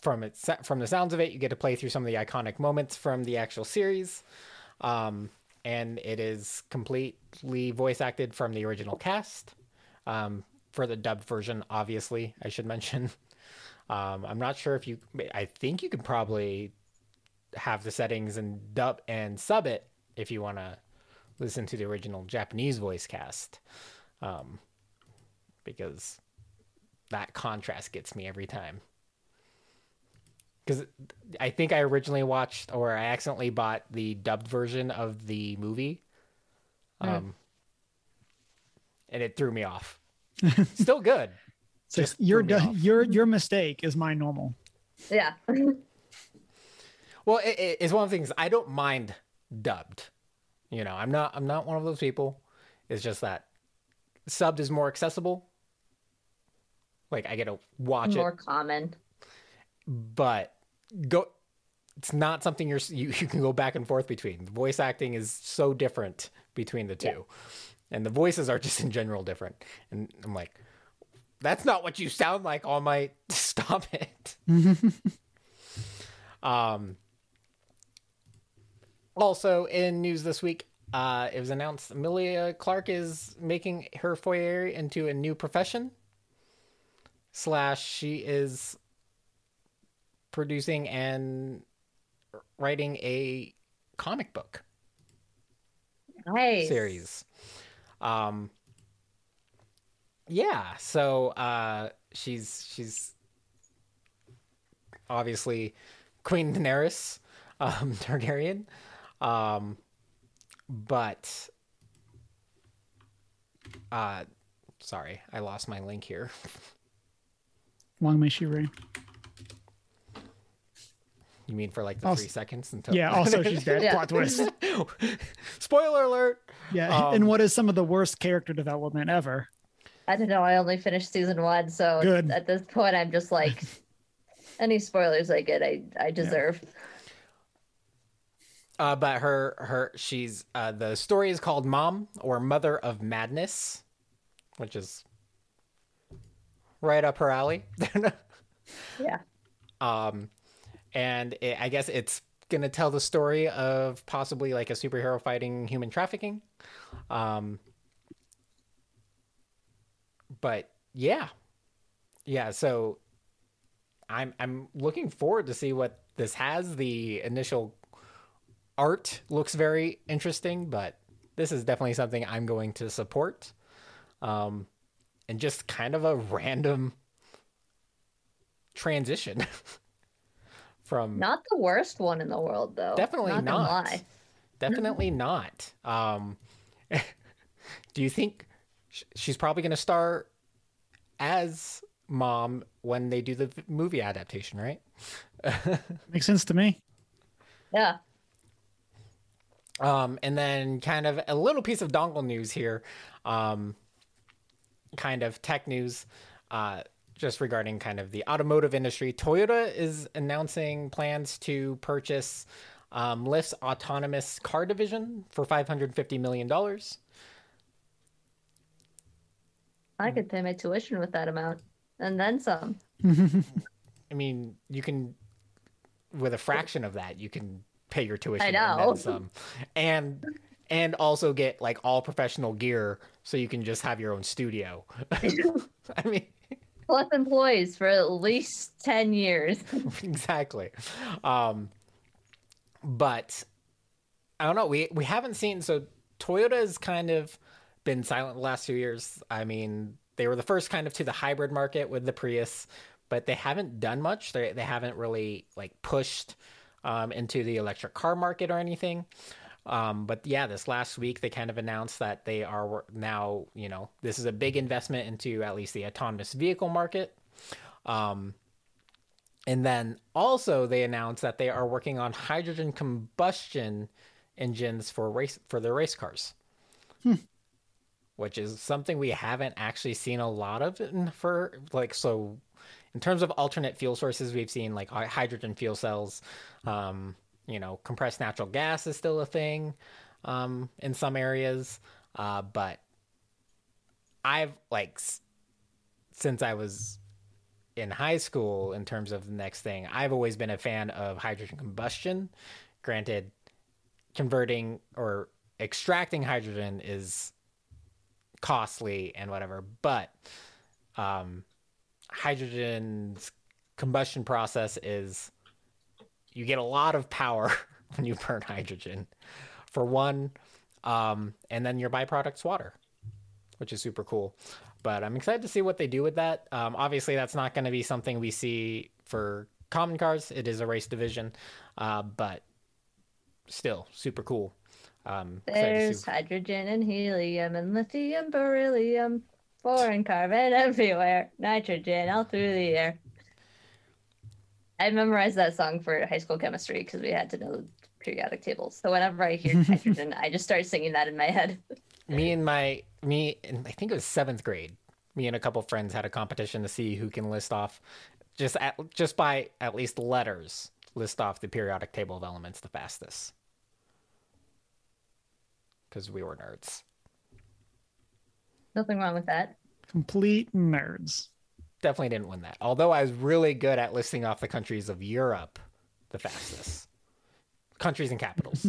from it from the sounds of it, you get to play through some of the iconic moments from the actual series. Um, and it is completely voice acted from the original cast. Um, for the dubbed version, obviously, I should mention. Um, I'm not sure if you. I think you could probably have the settings and dub and sub it if you want to listen to the original Japanese voice cast, um, because that contrast gets me every time. Because I think I originally watched or I accidentally bought the dubbed version of the movie, um, and it threw me off. Still good. So Just your threw me du- off. your your mistake is my normal. Yeah. Well, it, it- it's one of the things I don't mind dubbed. You know, I'm not I'm not one of those people. It's just that subbed is more accessible. Like I get to watch More it, More common. but go. It's not something you're you, you can go back and forth between. The voice acting is so different between the two, Yeah. and the voices are just in general different. And I'm like, that's not what you sound like. All my stop it. um. Also, in news this week, uh, it was announced Emilia Clarke is making her foyer into a new profession. Slash, she is producing and writing a comic book Nice. series. Um, yeah, so uh, she's she's obviously Queen Daenerys um, Targaryen, um, but uh, sorry, I lost my link here. Long may she reign. You mean for like the Also- three seconds until? Yeah. Also, she's dead. Yeah. Plot twist. Spoiler alert. Yeah. Um, and what is some of the worst character development ever? I don't know. I only finished season one, so Good. at this point, I'm just like, any spoilers I get, I I deserve. Uh, but her her she's uh, the story is called Mom or Mother of Madness, which is right up her alley. Yeah. um, and it, I guess it's gonna tell the story of possibly like a superhero fighting human trafficking. Um, but yeah, yeah. So I'm I'm looking forward to see what this has. The initial art looks very interesting, but this is definitely something I'm going to support. Um, and just kind of a random transition from Not the worst one in the world, though. Definitely not. not. Definitely not. Um, do you think sh- she's probably going to star as mom when they do the movie adaptation, right? Makes sense to me. Yeah. Um, and then kind of a little piece of dongle news here, um, kind of tech news, uh, just regarding kind of the automotive industry. Toyota is announcing plans to purchase um, Lyft's autonomous car division for $550 million. I could pay my tuition with that amount, and then some. I mean, you can, with a fraction of that, you can pay your tuition I and then some, and and also get like all professional gear, so you can just have your own studio. I mean, Plus employees for at least ten years. exactly. Um, but I don't know. We we haven't seen so Toyota has kind of been silent the last few years. I mean, they were the first kind of to the hybrid market with the Prius, but they haven't done much. They they haven't really like pushed um, into the electric car market or anything. Um, but yeah, this last week they kind of announced that they are now, you know, this is a big investment into at least the autonomous vehicle market. Um, and then also they announced that they are working on hydrogen combustion engines for race for their race cars. Which is something we haven't actually seen a lot of in, for like so in terms of alternate fuel sources we've seen like hydrogen fuel cells um you know compressed natural gas is still a thing um in some areas. Uh but I've like since I was in high school in terms of the next thing i've always been a fan of hydrogen combustion. Granted converting or extracting hydrogen is costly and whatever but um hydrogen's combustion process is you get a lot of power when you burn hydrogen, for one, um, and then your byproduct's water, which is super cool. But I'm excited to see what they do with that. Um, obviously, that's not going to be something we see for common cars. It is a race division, uh, but still super cool. Um, There's hydrogen and helium and lithium, beryllium, boron carbon everywhere, nitrogen all through the air. I memorized that song for high school chemistry because we had to know the periodic tables. So whenever I hear nitrogen, I just start singing that in my head. me and my me and I think it was seventh grade. Me and a couple friends had a competition to see who can list off just at, just by at least letters list off the periodic table of elements the fastest. Because we were nerds. Nothing wrong with that. Complete nerds. Definitely didn't win that. Although I was really good at listing off the countries of Europe the fastest. countries and capitals.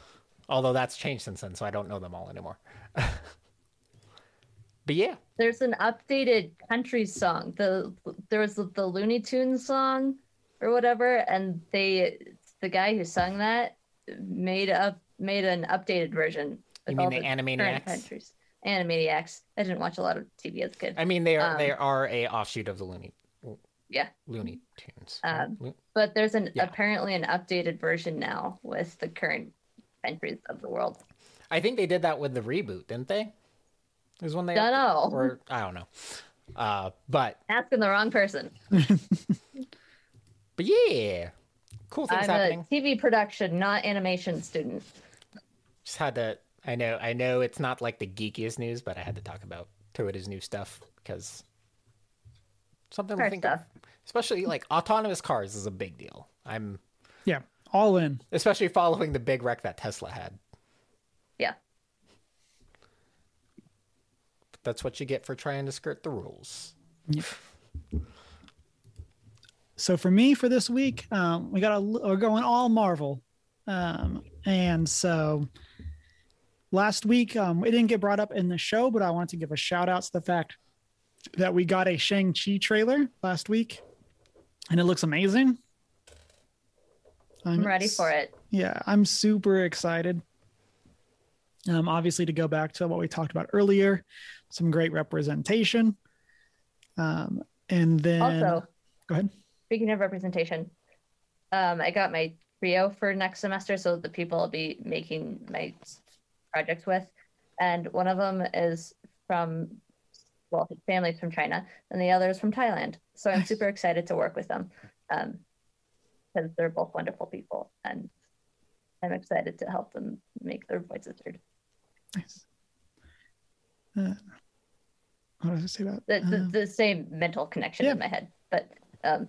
Although that's changed since then, so I don't know them all anymore. but yeah, There's an updated country song. The there was the, the Looney Tunes song or whatever, and they the guy who sung that made up made an updated version. You mean all the current Animaniacs? countries. Animaniacs. I didn't watch a lot of TV as a kid, I mean they are Um, they are a offshoot of the Looney yeah. Looney Tunes. Um, Lo- But there's an Yeah. apparently an updated version now with the current entries of the world. I think they did that with the reboot, didn't they? Is when they Don't know. or I don't know. Uh, but Asking the wrong person. but yeah, cool things I'm happening. a TV production, not animation student. Just had to. I know. I know it's not like the geekiest news, but I had to talk about Toyota's new stuff because something to Car think stuff. of. Especially like autonomous cars is a big deal. I'm Yeah, all in. especially following the big wreck that Tesla had. Yeah. But that's what you get for trying to skirt the rules. So for me, for this week, um, we got a we're going all Marvel, um, and so last week um, it didn't get brought up in the show, but I wanted to give a shout out to the fact that we got a Shang Chi trailer last week, and it looks amazing. I'm ready for it. Yeah, I'm super excited. Um, obviously, to go back to what we talked about earlier, some great representation. Um, and then Also, go ahead. speaking of representation, um, I got my trio for next semester, so the people I'll be making my projects with, and one of them is from, well, his family's from China, and the other is from Thailand. So I'm super excited to work with them, um, because they're both wonderful people, and I'm excited to help them make their voices heard. Nice. Uh, what did I say about The, the, uh, the same mental connection yeah. in my head, but um,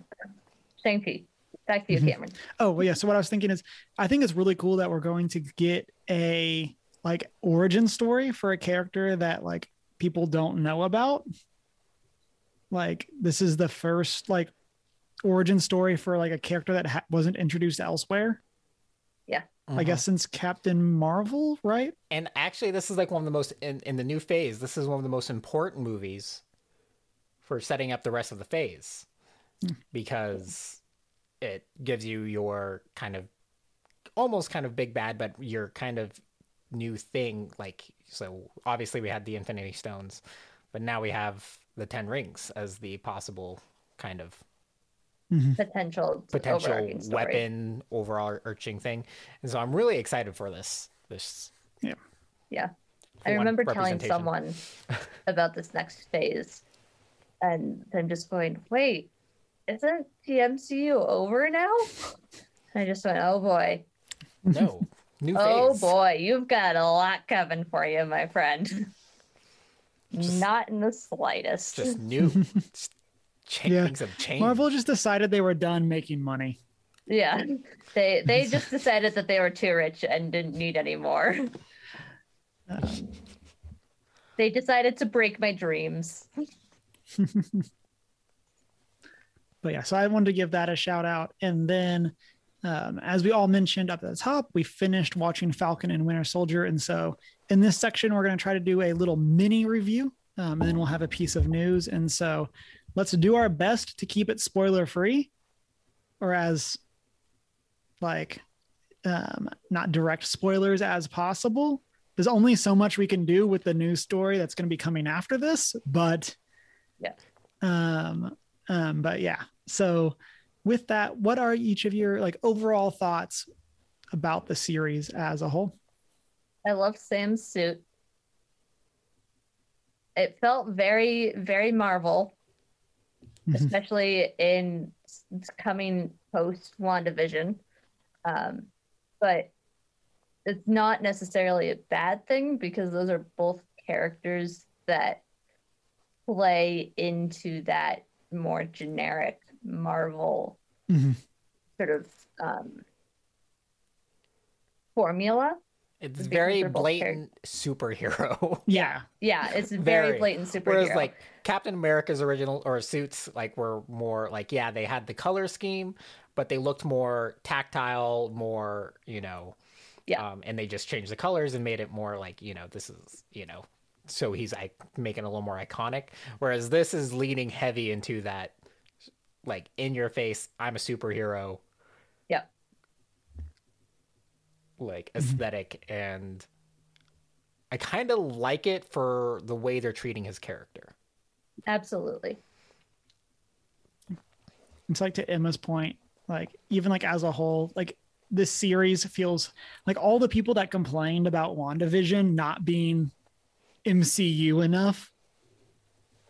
Shang-Chi. Back to you, Mhm. Cameron. Oh, well, yeah. So what I was thinking is, I think it's really cool that we're going to get a like origin story for a character that like people don't know about. Like this is the first like origin story for like a character that ha- wasn't introduced elsewhere. Yeah. I Mhm. guess since Captain Marvel, right? And actually, this is like one of the most in, in the new phase. This is one of the most important movies for setting up the rest of the phase because it gives you your kind of almost kind of big bad, but your kind of new thing. Like so, obviously we had the Infinity Stones, but now we have the Ten Rings as the possible kind of mm-hmm. Potential potential overarching story. weapon overarching thing. And so I'm really excited for this. This Yeah. yeah. I remember telling someone about this next phase and them just going, wait, isn't the MCU over now? I just went, oh boy. No, new Oh phase. boy, you've got a lot coming for you, my friend. Not in the slightest. Just new. Just cha- Yeah. Things have changed. Marvel just decided they were done making money. Yeah. They they just decided that they were too rich and didn't need any more. Um, They decided to break my dreams. but yeah, so I wanted to give that a shout out. And then, um, as we all mentioned up at the top, we finished watching Falcon and Winter Soldier. And so, in this section, we're going to try to do a little mini review, um, and then we'll have a piece of news. And so, let's do our best to keep it spoiler free or as like um not direct spoilers as possible there's only so much we can do with the news story that's going to be coming after this but Yeah. um um but yeah so with that what are each of your like overall thoughts about the series as a whole I love Sam's suit. It felt very, very Marvel, Mhm. especially in coming post WandaVision. Um, but it's not necessarily a bad thing because those are both characters that play into that more generic Marvel Mhm. sort of um, formula. It's very they're both blatant superhero. yeah Yeah, it's very, Very. blatant superhero. Whereas like Captain America's original or suits like were more like yeah they had the color scheme but they looked more tactile more you know Yeah. um, and they just changed the colors and made it more like you know this is you know so he's like making it a little more iconic whereas this is leaning heavy into that like in your face I'm a superhero Yeah. like mm-hmm. aesthetic and I kind of like it for the way they're treating his character. Absolutely. it's like to Emma's point, like even like as a whole, like this series feels like all the people that complained about WandaVision not being MCU enough.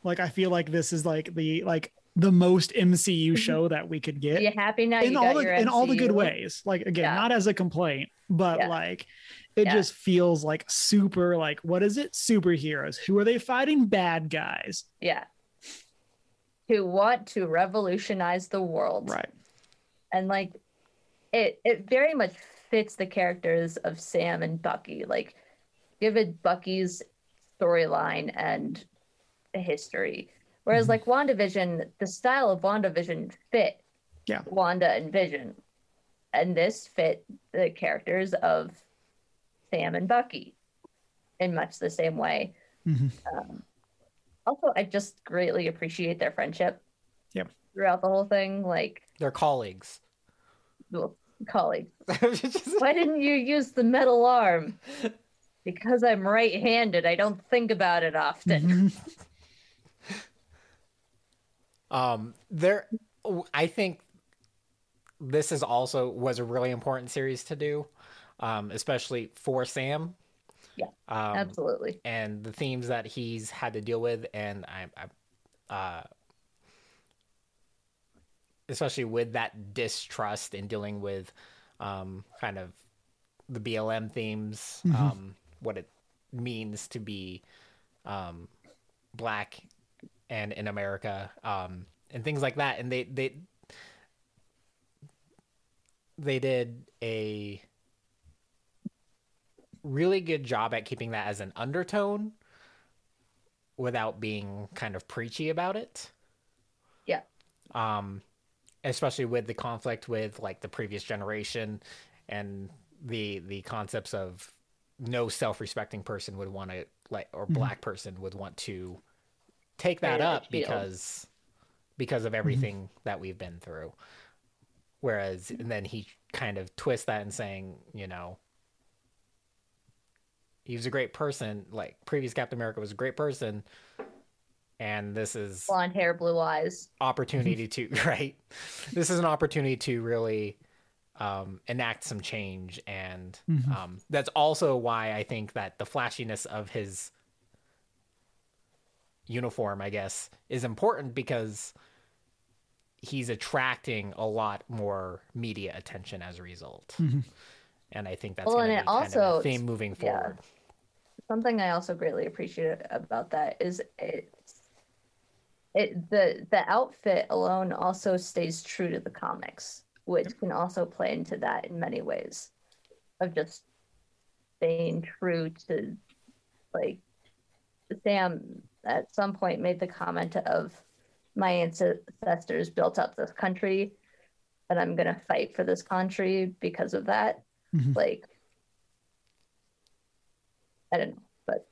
Like I feel like this is like the like the most MCU mm-hmm. show that we could get you happy now? in you all got the in all the good ways. Like again, Yeah. not as a complaint, but Yeah. like it Yeah. just feels like super like what is it? Superheroes. Who are they fighting? Bad guys. Yeah. Who want to revolutionize the world. Right. And like it it very much fits the characters of Sam and Bucky. Like give it Bucky's storyline and history. Whereas Mhm. like WandaVision, the style of WandaVision fit Yeah. Wanda and Vision. And this fit the characters of Sam and Bucky in much the same way. Mhm. Um, also, I just greatly appreciate their friendship. Yep. Throughout the whole thing, like They're colleagues. well, colleagues. Just- Why didn't you use the metal arm? Because I'm right-handed. I don't think about it often. Um, there, I think this is also was a really important series to do, um, especially for Sam. Yeah, um, Absolutely. and the themes that he's had to deal with, and I, I uh, especially with that distrust in dealing with um, kind of the BLM themes, Mhm. um, what it means to be um, black and in America, um, and things like that. And they they they did a really good job at keeping that as an undertone without being kind of preachy about it. Yeah. Um especially with the conflict with like the previous generation and the the concepts of no self-respecting person would want to like or Mhm. black person would want to take that up shield. because because of everything that we've been through whereas and then he kind of twists that and saying you know he was a great person like previous captain america was a great person and this is Blonde hair, blue eyes. opportunity to right this is an opportunity to really um, enact some change and Mhm. um, that's also why i think that the flashiness of his uniform i guess is important because he's attracting a lot more media attention as a result Mhm. and i think that's Well, and be it kind of also- a theme moving yeah. forward Something I also greatly appreciate about that is it's it the the outfit alone also stays true to the comics, which can also play into that in many ways, of just staying true to like Sam at some point made the comment of my ancestors built up this country and I'm gonna fight for this country because of that. Mhm. Like I don't know, but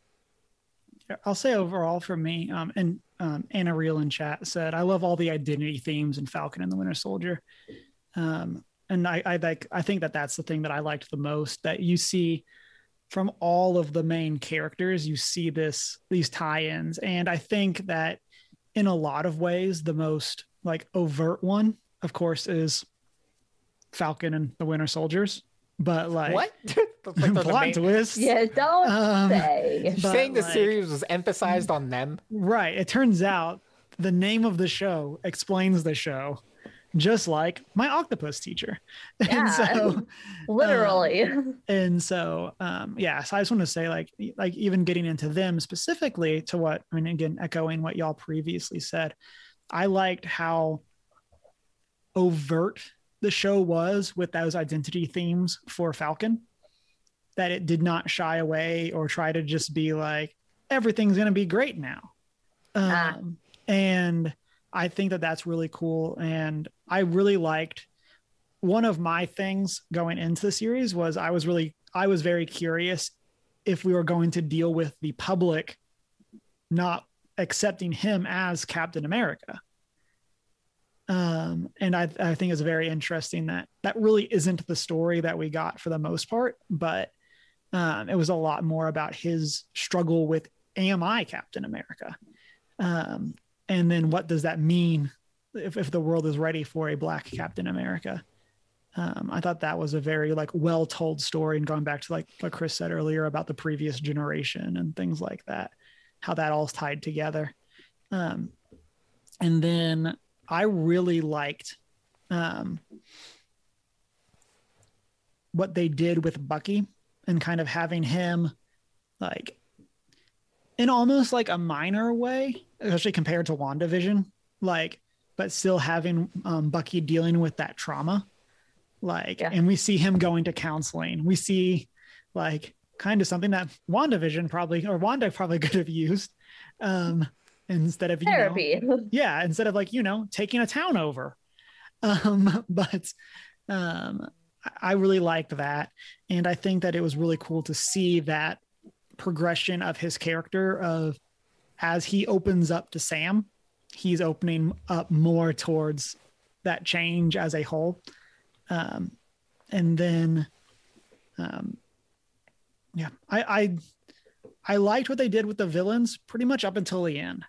I'll say overall for me, um, and um, Anna Real in chat said, I love all the identity themes in Falcon and the Winter Soldier. Um, and I, I like, I think that that's the thing that I liked the most that you see from all of the main characters, you see this, these tie-ins. And I think that in a lot of ways, the most like overt one, of course, is Falcon and the Winter Soldiers. But like, what? like the plot main- twist. Yeah, don't Um, say. saying the like- series was emphasized on them. Right. It turns out the name of the show explains the show, just like my octopus teacher. And Yeah. so, Literally. and so, um, yeah. So I just want to say, like, like even getting into them specifically to what I mean, again, echoing what y'all previously said, I liked how overt the show was with those identity themes for Falcon. That it did not shy away or try to just be like everything's going to be great now. Ah. Um, and I think that that's really cool. And I really liked one of my things going into the series was I was really I was very curious if we were going to deal with the public not accepting him as Captain America. Um, and I, I think it's very interesting that that really isn't the story that we got for the most part, but um, it was a lot more about his struggle with am I Captain America? Um, and then what does that mean if, if the world is ready for a black Captain America? Um, I thought that was a very like well told story and going back to like what Chris said earlier about the previous generation and things like that, how that all's tied together. Um, and then I really liked um, what they did with Bucky and kind of having him like in almost like a minor way, especially compared to WandaVision, like, but still having um, Bucky dealing with that trauma. Like, Yeah. and we see him going to counseling. We see like kind of something that WandaVision probably or Wanda probably could have used um, instead of you know, yeah instead of like you know taking a town over um but um I- i really liked that and i think that it was really cool to see that progression of his character of as he opens up to sam he's opening up more towards that change as a whole um and then um yeah i i i liked what they did with the villains pretty much up until the end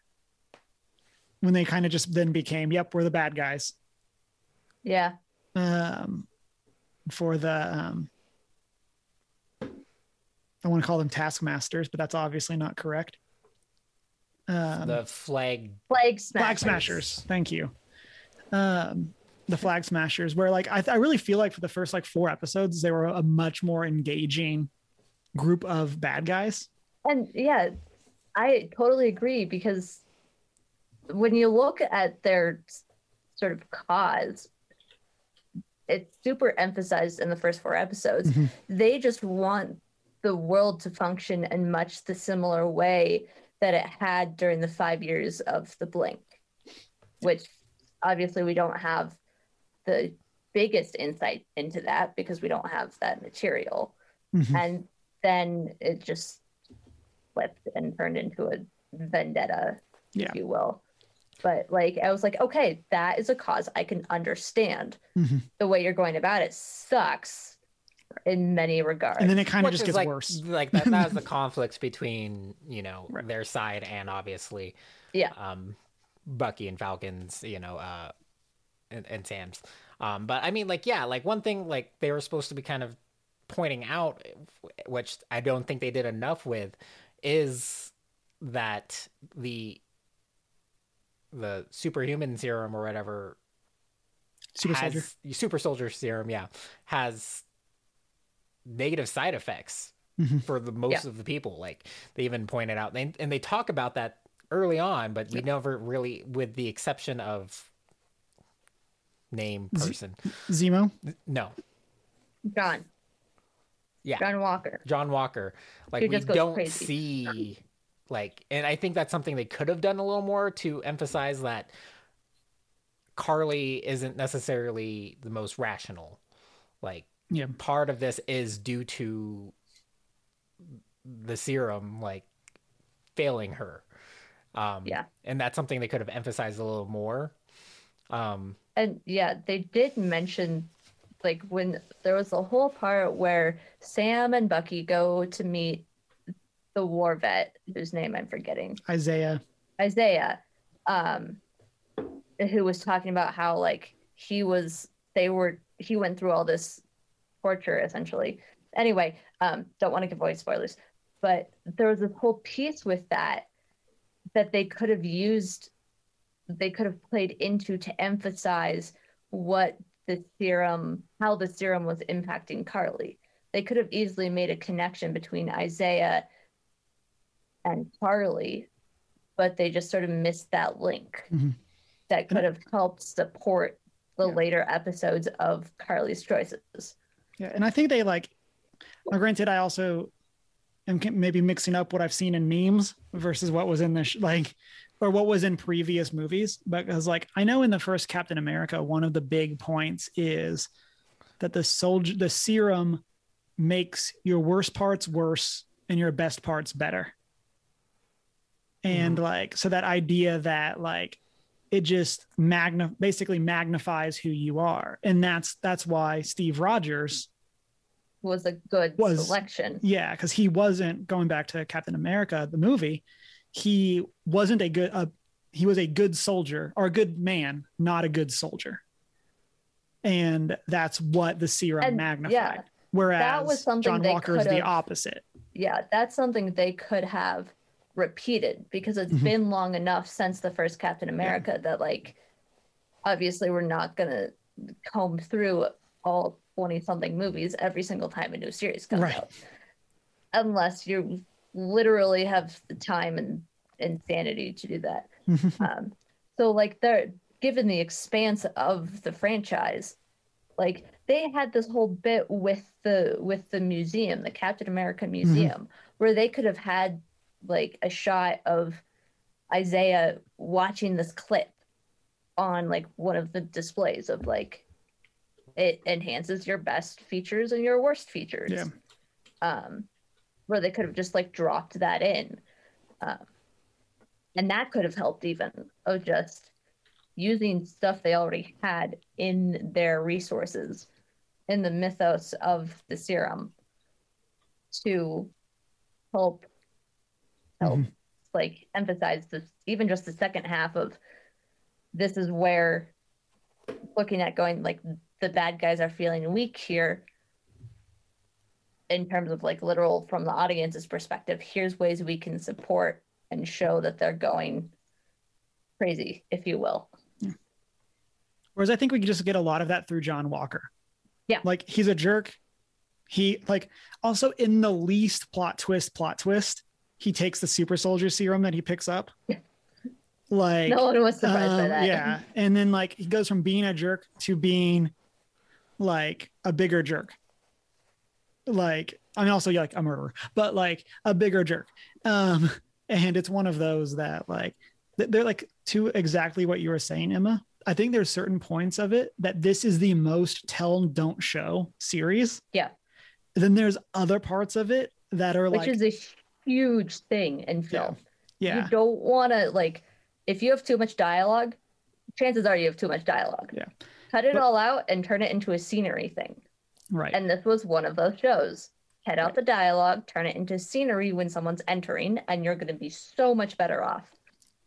when they kind of just then became, yep, we're the bad guys. yeah. Um, for the, um, I want to call them taskmasters, but that's obviously not correct. Um, the flag. Flag smashers. flag smashers. Thank you. Um, the flag smashers, where like I, I really feel like for the first like four episodes, they were a much more engaging group of bad guys. And yeah, I totally agree because when you look at their sort of cause, it's super emphasized in the first four episodes. Mhm. They just want the world to function in much the similar way that it had during the five years of the blink, which obviously we don't have the biggest insight into that because we don't have that material Mhm. and then it just flipped and turned into a vendetta, Yeah. if you will. But like I was like, okay, that is a cause I can understand. Mhm. The way you're going about it sucks in many regards. And then it kind of just gets like, worse. Like that, that was the conflicts between you know Right. their side and obviously yeah, um, Bucky and Falcons, you know, uh, and, and Sam's. Um, but I mean, like, yeah, like one thing, like they were supposed to be kind of pointing out, which I don't think they did enough with, is that the the superhuman serum or whatever Super has soldier. super soldier serum, yeah, has negative side effects Mhm. for the most Yeah. of the people. Like they even pointed out, they, and they talk about that early on, but we never really, with the exception of name Z- person, Zemo. no, John. Yeah. John Walker. John Walker. Like He we just don't crazy. see like and I think that's something they could have done a little more to emphasize that Karli isn't necessarily the most rational. Like Yeah. part of this is due to the serum like failing her. Um, Yeah. and that's something they could have emphasized a little more. Um, And yeah, they did mention like when there was a whole part where Sam and Bucky go to meet the war vet whose name I'm forgetting. Isaiah. Isaiah, um, who was talking about how like he was they were he went through all this torture essentially. Anyway, um, don't want to give away spoilers, but there was this whole piece with that that they could have used they could have played into to emphasize what the serum how the serum was impacting Karli. They could have easily made a connection between Isaiah and Karli, but they just sort of missed that link Mhm. that could have helped support the Yeah. later episodes of Karli's choices. Yeah, and I think they like. Now, granted, I also am maybe mixing up what I've seen in memes versus what was in the sh- like, or what was in previous movies. But because like I know in the first Captain America, one of the big points is that the soldier, the serum, makes your worst parts worse and your best parts better. And mm-hmm. like, so that idea that like it just magna basically magnifies who you are. And that's that's why steve rogers Was a good Was- selection. yeah because he wasn't going back to captain america the movie. He wasn't a good uh, he was a good soldier or a good man not a good soldier. And that's what the serum And, magnified. yeah, whereas was something john walker is the opposite. Yeah, that's something they could have repeated because it's Mhm. been long enough since the first Captain America that like obviously we're not gonna comb through all 20 something movies every single time a new series comes Right. out. Unless you literally have the time and insanity to do that. um, so like they're given the expanse of the franchise like they had this whole bit with the with the museum the captain america museum where they could have had like a shot of isaiah watching this clip on like one of the displays of like it enhances your best features and your worst features Yeah. um where they could have just like dropped that in um, and that could have helped even of just using stuff they already had in their resources in the mythos of the serum to help help mm-hmm. like emphasize this even just the second half of this is where looking at going like the bad guys are feeling weak here in terms of like literal from the audience's perspective here's ways we can support and show that they're going crazy if you will Whereas I think we can just get a lot of that through John Walker. Yeah. Like he's a jerk. He like also in the least plot twist, plot twist, he takes the super soldier serum that he picks up. Like no one was surprised by um, that Yeah. And then like he goes from being a jerk to being like a bigger jerk. Like I mean also like a murderer, but like a bigger jerk. Um and it's one of those that like they're like to exactly what you were saying, Emma. I think there's certain points of it that this is the most tell don't show series. Yeah. Then there's other parts of it that are which like is a huge thing in film yeah. you don't want to like if you have too much dialogue chances are you have too much dialogue Yeah. cut it But- all out and turn it into a scenery thing right. and this was one of those shows cut out the dialogue turn it into scenery when someone's entering and you're going to be so much better off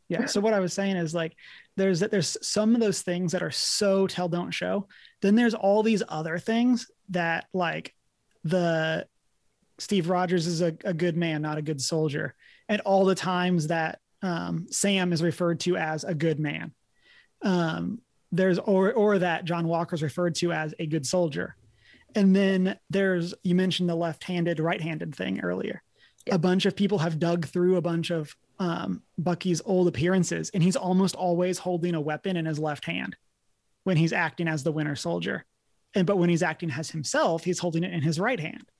Yeah. So what I was saying is like there's there's some of those things that are so tell don't show. Then there's all these other things that like the Steve Rogers is a, a good man, not a good soldier. And all the times that um, Sam is referred to as a good man. Um, there's or or that John Walker is referred to as a good soldier. And then there's you mentioned the left-handed, right-handed thing earlier. A bunch of people have dug through a bunch of um, Bucky's old appearances, and he's almost always holding a weapon in his left hand when he's acting as the Winter Soldier. And but when he's acting as himself, he's holding it in his right hand.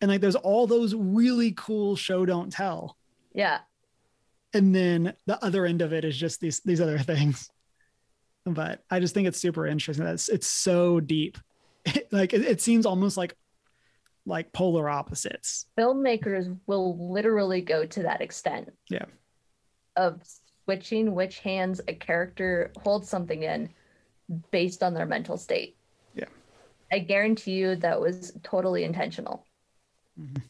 And like there's all those really cool show don't tell. yeah And then the other end of it is just these these other things. But I just think it's super interesting. That's it's so deep. like it, it seems almost like like polar opposites. Filmmakers will literally go to that extent. Yeah. Of switching which hands a character holds something in based on their mental state. Yeah. I guarantee you that was totally intentional. Mhm.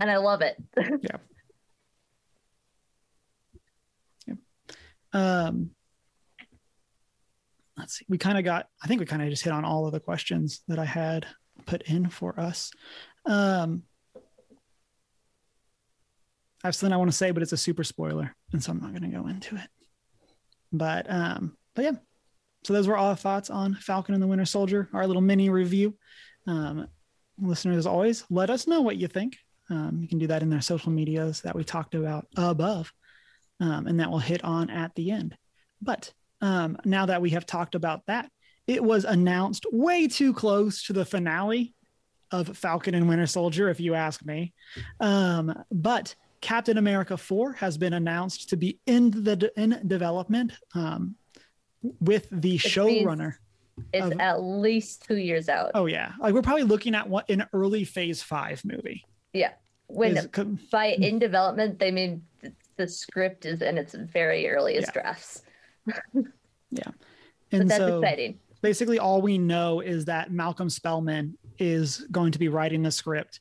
And I love it. Yeah. Um, let's see. We kind of got. I think we kind of just hit on all of the questions that I had put in for us. Um, I have something I want to say, but it's a super spoiler, and so I'm not going to go into it. But um, but yeah. So those were all thoughts on Falcon and the Winter Soldier. Our little mini review. Um, listeners, as always, let us know what you think. Um, you can do that in their social medias that we talked about above um, and that will hit on at the end. But um, now that we have talked about that, it was announced way too close to the finale of Falcon and Winter Soldier, if you ask me. Um, but Captain America 4 has been announced to be in the in development um, with the means- showrunner. It's Of- at least two years out. Oh yeah, like we're probably looking at what an early Phase Five movie. Yeah, when Is- by in development, they mean th- the script is in its very earliest Yeah. drafts. But and that's so, exciting. basically all we know is that Malcolm Spellman is going to be writing the script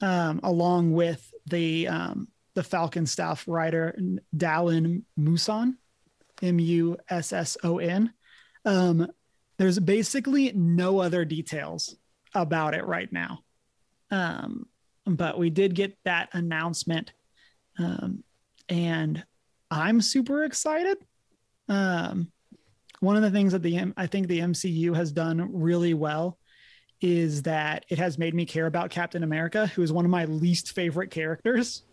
um, along with the um, the Falcon staff writer Dalan Musson, M U S S O N. Um, there's basically no other details about it right now, um, but we did get that announcement, um, and I'm super excited. Um, one of the things that the I think the MCU has done really well is that it has made me care about Captain America, who is one of my least favorite characters.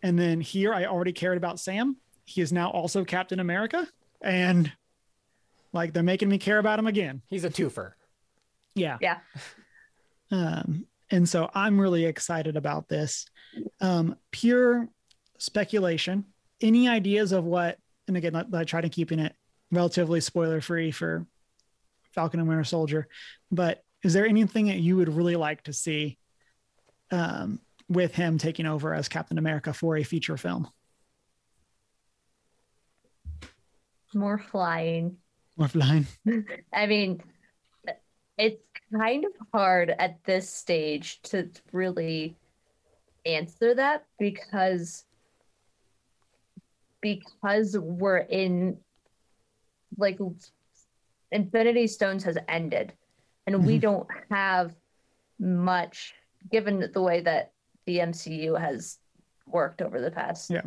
And then here I already cared about Sam. He is now also Captain America. And like they're making me care about him again. He's a twofer. Yeah. Yeah. Um, and so I'm really excited about this. Um, pure speculation. Any ideas of what, and again, I, I try to keeping it relatively spoiler free for Falcon and Winter Soldier, but is there anything that you would really like to see um, with him taking over as Captain America for a feature film? More flying. Or flying? I mean, it's kind of hard at this stage to really answer that because because we're in like Infinity Stones has ended and we Mhm. don't have much given the way that the MCU has worked over the past Yeah.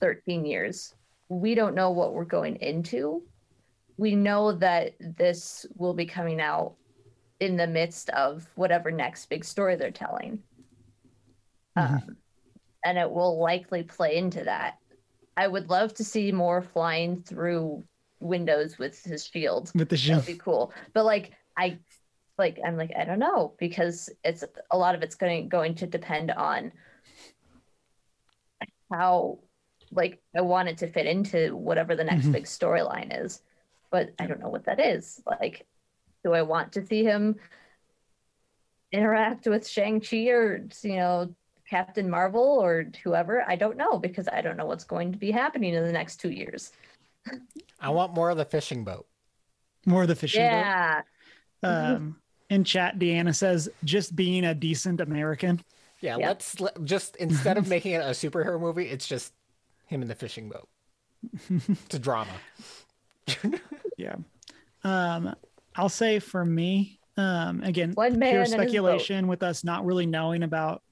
13 years. We don't know what we're going into we know that this will be coming out in the midst of whatever next big story they're telling. Mhm. Um, and it will likely play into that. I would love to see more flying through windows with his shield. With the That'd be cool. But like I like I'm like I don't know because it's a lot of it's going going to depend on how like I want it to fit into whatever the next Mhm. big storyline is. But I don't know what that is. Like do I want to see him interact with Shang-Chi or you know Captain Marvel or whoever? I don't know because I don't know what's going to be happening in the next 2 years. I want more of the fishing boat. More of the fishing boat? Yeah. Um, in chat, Deanna says, just being a decent American. Yeah, Yeah. let's let, just instead of making it a superhero movie, it's just him in the fishing boat. it's a drama. Yeah. Um, I'll say for me, um, again, One man pure and his boat. speculation with us not really knowing about,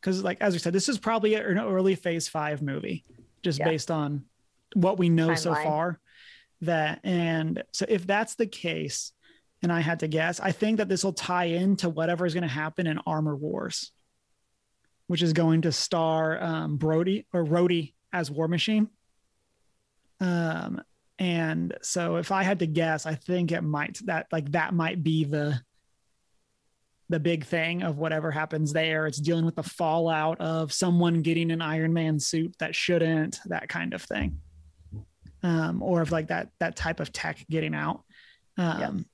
because like as we said, this is probably an early Phase Five movie, just Yeah. based on what we know so far. That and so if that's the case, and I had to guess, I think that this will tie into whatever is going to happen in Armor Wars, which is going to star um, Brody or Rhodey as War Machine. Um, and so if I had to guess, I think it might that like that might be the the big thing of whatever happens there. It's dealing with the fallout of someone getting an Iron Man suit that shouldn't, that kind of thing. Um, or of like that that type of tech getting out. Um,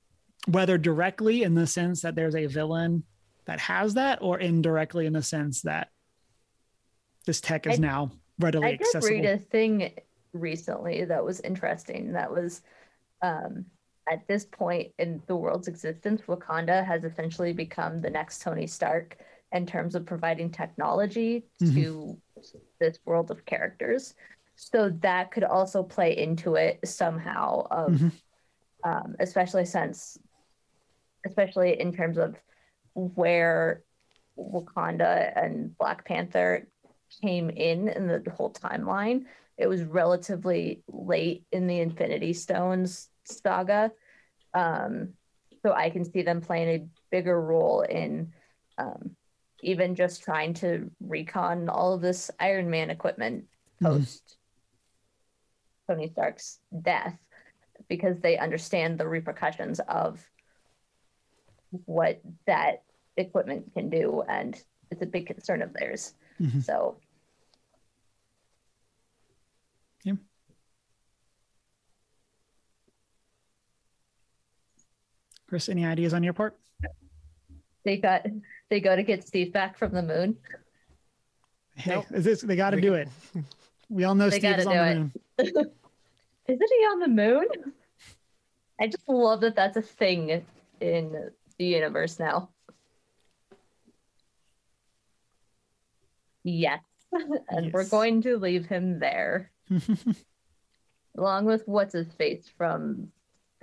whether directly in the sense that there's a villain that has that, or indirectly in the sense that this tech is I- now readily I did accessible. read a thing recently that was interesting. That was um, at this point in the world's existence, Wakanda has essentially become the next Tony Stark in terms of providing technology Mhm. to this world of characters. So that could also play into it somehow, of Mhm. um, especially since, especially in terms of where Wakanda and Black Panther came in in the whole timeline. It was relatively late in the Infinity Stones saga. Um, so I can see them playing a bigger role in um, even just trying to recon all of this Iron Man equipment Mhm. post Tony Stark's death because they understand the repercussions of what that equipment can do and it's a big concern of theirs. Mhm. So Chris, any ideas on your part? they got they go to get Steve back from the moon. Hey, Nope. is this, they got to do it. We all know They Steve is on the moon. Isn't he on the moon? I just love that that's a thing in the universe now. Yes. and we're going to leave him there. Along with what's his face from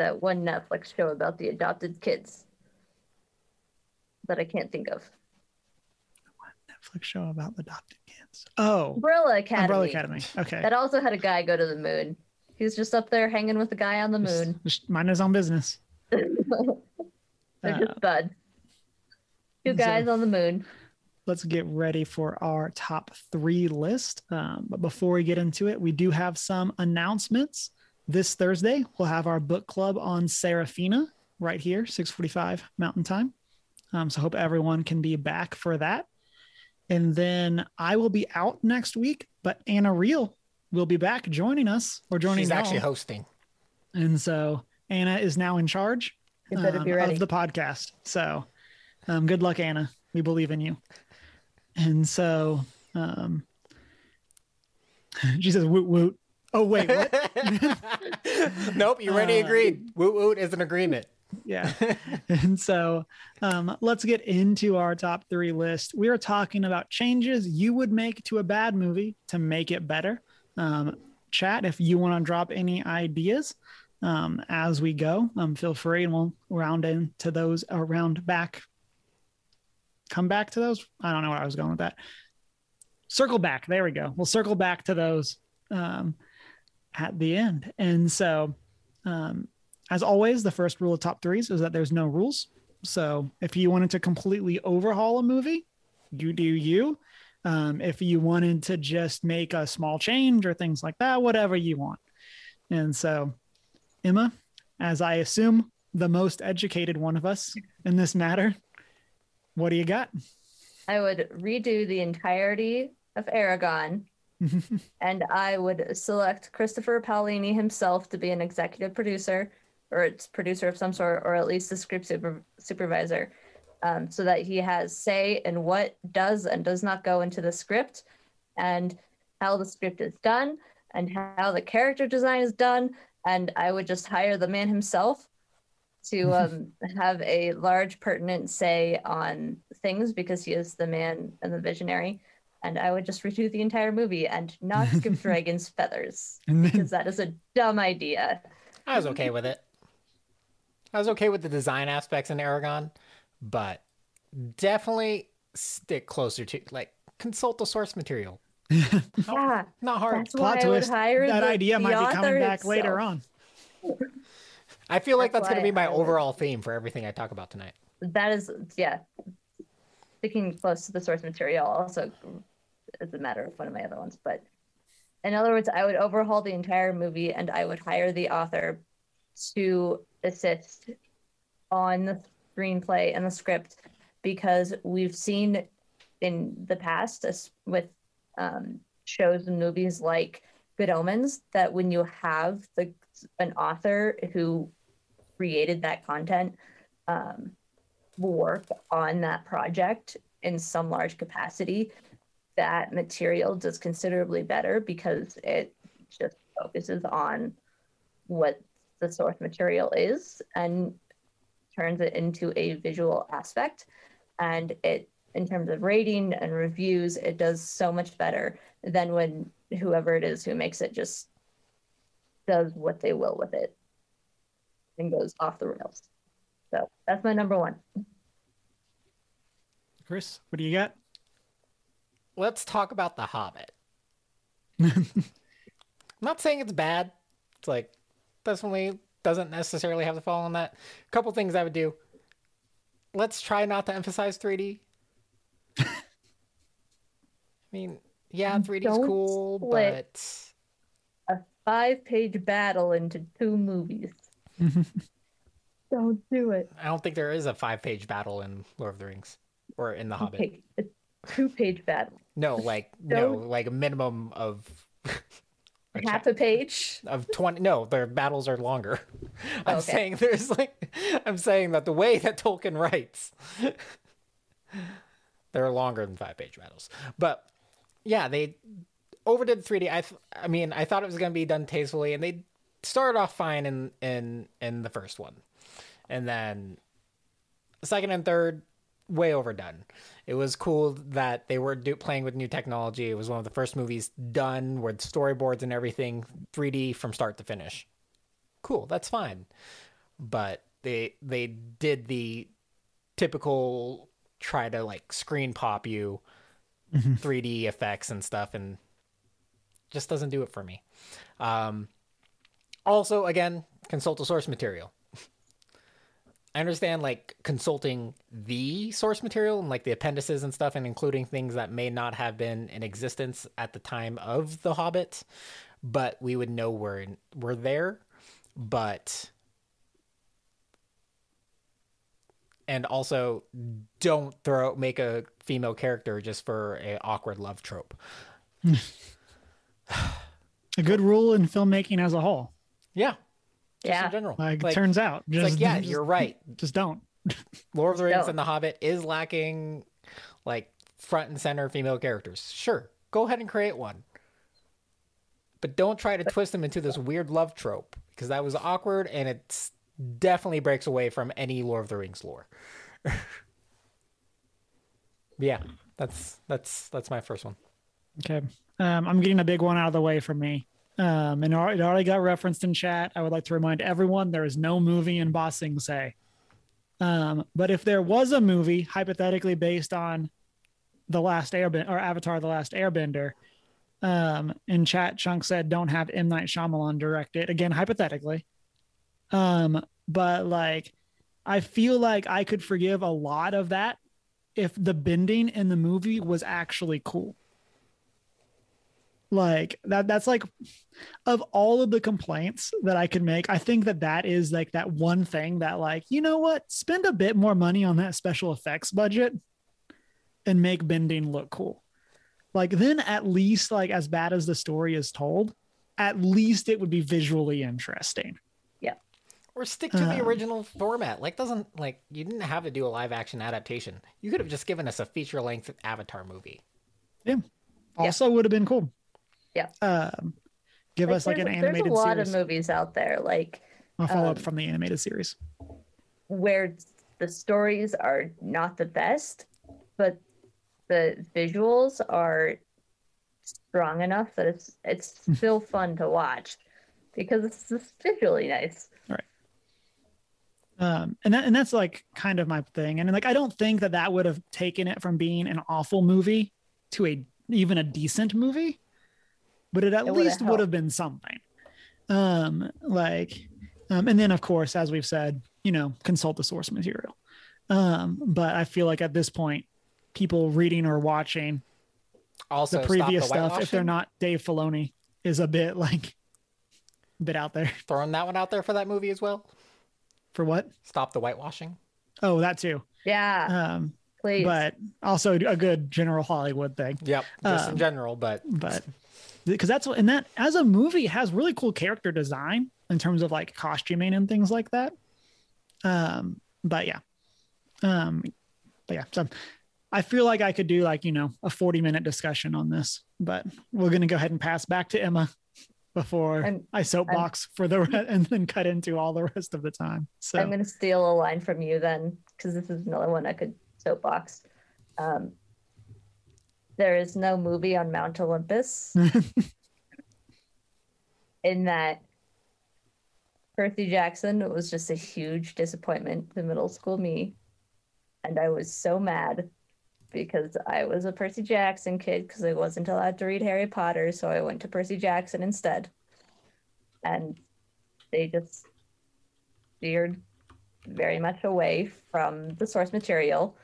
that one Netflix show about the adopted kids that I can't think of. What Netflix show about the adopted kids. Oh, Umbrella Academy. Umbrella Academy. Okay. That also had a guy go to the moon. He's just up there hanging with the guy on the Just- moon. Just mind his own business. They're Uh, just buds. Two so- guys on the moon. let's get ready for our top three list. Um, but before we get into it, we do have some announcements. This Thursday, we'll have our book club on Seraphina right here, 6:45 Mountain Time. Um, so hope everyone can be back for that. And then I will be out next week, but Anna Reel will be back joining us or joining She's actually y'all. hosting. And so Anna is now in charge You better be um, ready. of the podcast. So um, good luck, Anna. We believe in you. And so um, she says, woot woot. Oh, wait. What? nope, you already Uh, agreed. Woot woot is an agreement. yeah. And so um, let's get into our top three list. We are talking about changes you would make to a bad movie to make it better. Um, chat, if you want to drop any ideas um, as we go, um, feel free and we'll round into those around back. Come back to those. I don't know where I was going with that. Circle back. There we go. We'll circle back to those um, at the end. And so, um, as always, the first rule of top threes is that there's no rules. So if you wanted to completely overhaul a movie, you do you. Um, if you wanted to just make a small change or things like that, whatever you want. And so, Emma, as I assume the most educated one of us in this matter, what do you got? I would redo the entirety of Eragon and I would select Christopher Paolini himself to be an executive producer or its producer of some sort, or at least a script super- supervisor, um, so that he has say in what does and does not go into the script and how the script is done and how the character design is done. And I would just hire the man himself to um, have a large pertinent say on things because he is the man and the visionary and I would just redo the entire movie and not give dragons feathers And then, because that is a dumb idea. I was okay with it. I was okay with the design aspects in Eragon, but definitely stick closer to like consult the source material. Yeah, Not hard. that's plot why I would twist, hire that the, idea the might be coming author back later on. I feel like That's that's going to be my overall theme for everything I talk about tonight. That is, yeah, sticking close to the source material also is a matter of one of my other ones. But in other words, I would overhaul the entire movie and I would hire the author to assist on the screenplay and the script because we've seen in the past with um, shows and movies like Good Omens that when you have the an author who created that content um, work on that project in some large capacity, that material does considerably better because it just focuses on what the source material is and turns it into a visual aspect. And it, in terms of rating and reviews, it does so much better than when whoever it is who makes it just does what they will with it and goes off the rails. So that's my number one. Chris, what do you got? Let's talk about The Hobbit. I'm not saying it's bad. It's like definitely doesn't necessarily have to fall on that. A couple things I would do. Let's try not to emphasize 3D. I mean, yeah, 3D is cool, but A five page battle into two movies. Don't do it. I don't think there is a five-page battle in Lord of the Rings or in The Hobbit. Okay, a two page battle. No, like no, like a minimum of a Half a page. of 20 no their battles are longer i'm Okay. saying there's like i'm saying that the way that tolkien writes they're longer than five page battles but yeah they overdid 3d i th- i mean i thought it was going to be done tastefully and they started off fine in in in the first one and then second and third way overdone it was cool that they were do- playing with new technology. It was one of the first movies done with storyboards and everything 3d from start to finish. Cool that's fine. But they they did the typical try to like screen pop you 3d effects and stuff and just doesn't do it for me. Um also again consult the source material I understand like consulting the source material and like the appendices and stuff and including things that may not have been in existence at the time of The Hobbit, but we would know we're we're there. But and also don't throw make a female character just for a awkward love trope. Hmm. A good rule in filmmaking as a whole. Yeah. Just Yeah. in general. Like, Like, it turns out, it's just like yeah, just- you're right. Just don't. Lord of the Rings No. and The Hobbit is lacking like front and center female characters. Sure, go ahead and create one. But don't try to twist them into this weird love trope because that was awkward and it definitely breaks away from any Lord of the Rings lore. yeah, that's that's that's my first one. Okay. Um, I'm getting a big one out of the way for me. Um, and it already got referenced in chat. I would like to remind everyone there is no movie in Ba Sing Se. Um, but if there was a movie hypothetically based on the last Airbender or Avatar: The Last Airbender, um, in chat, Chunk said don't have M Night Shyamalan direct it again hypothetically. Um, but like, I feel like I could forgive a lot of that if the bending in the movie was actually cool like that that's like of all of the complaints that i could make i think that that is like that one thing that like you know what spend a bit more money on that special effects budget and make bending look cool like then at least like as bad as the story is told at least it would be visually interesting Yeah. Or stick to the Um, original format. Like doesn't like you didn't have to do a live action adaptation. You could have just given us a feature length Avatar movie. yeah also would have been cool Yeah. um give us like an animated There's a lot series of movies out there, like i'll follow up um, from the animated series where the stories are not the best, but the visuals are strong enough that it's it's still fun to watch because it's just visually nice. Right. Um and that and that's like kind of my thing and like i don't think that that would have taken it from being an awful movie to a even a decent movie but it at It would've least would have been something. Um like um and then of course as we've said you know consult the source material. Um but i feel like at this point people reading or watching Also, the previous the stuff if they're not dave filoni is a bit like a bit out there. Throwing that one out there for that movie as well. for what? Stop the whitewashing. oh that too. Yeah, um please. but also a good general hollywood thing. Yep, just Um, in general, but but because that's what and that as a movie has really cool character design in terms of like costuming and things like that Um, but yeah. Um, but yeah, so I feel like I could do like, you know, a 40 minute discussion on this, but we're going to go ahead and pass back to Emma before I'm- I soapbox for the re- and then cut into all the rest of the time. So I'm going to steal a line from you then, because this is another one I could soapbox. Um, there is no movie on Mount Olympus in that Percy Jackson was just a huge disappointment to middle school me. And I was so mad because I was a Percy Jackson kid because I wasn't allowed to read Harry Potter. So I went to Percy Jackson instead. And they just steered very much away from the source material.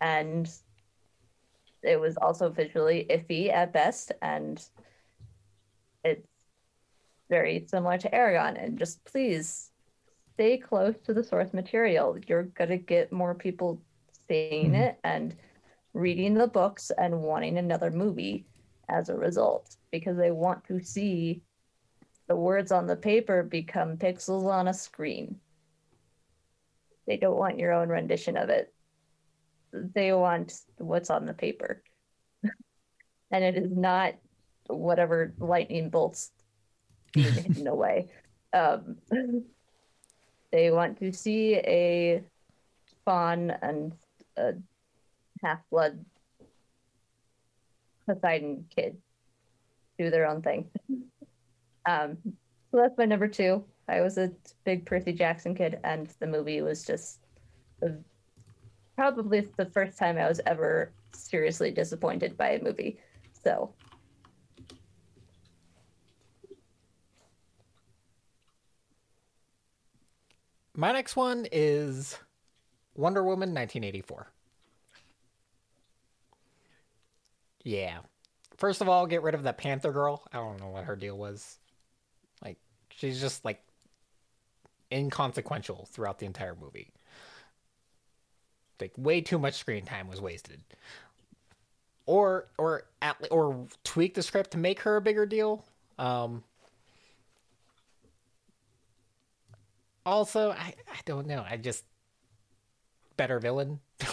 And it was also visually iffy at best. And it's very similar to Eragon. And just please stay close to the source material. You're going to get more people seeing Mhm. it and reading the books and wanting another movie as a result because they want to see the words on the paper become pixels on a screen. They don't want your own rendition of it. They want what's on the paper. and it is not whatever lightning bolts being hidden away. Um, they want to see a Fawn and a half blood Poseidon kid do their own thing. Um, so that's my number two. I was a big Percy Jackson kid, and the movie was just the, probably the first time I was ever seriously disappointed by a movie. So My next one is Wonder Woman 1984. Yeah. First of all, get rid of the Panther girl. I don't know what her deal was. Like, she's just like inconsequential throughout the entire movie. Like, way too much screen time was wasted. Or, or at, or tweak the script to make her a bigger deal. Um, also, I, I don't know. I just better villain.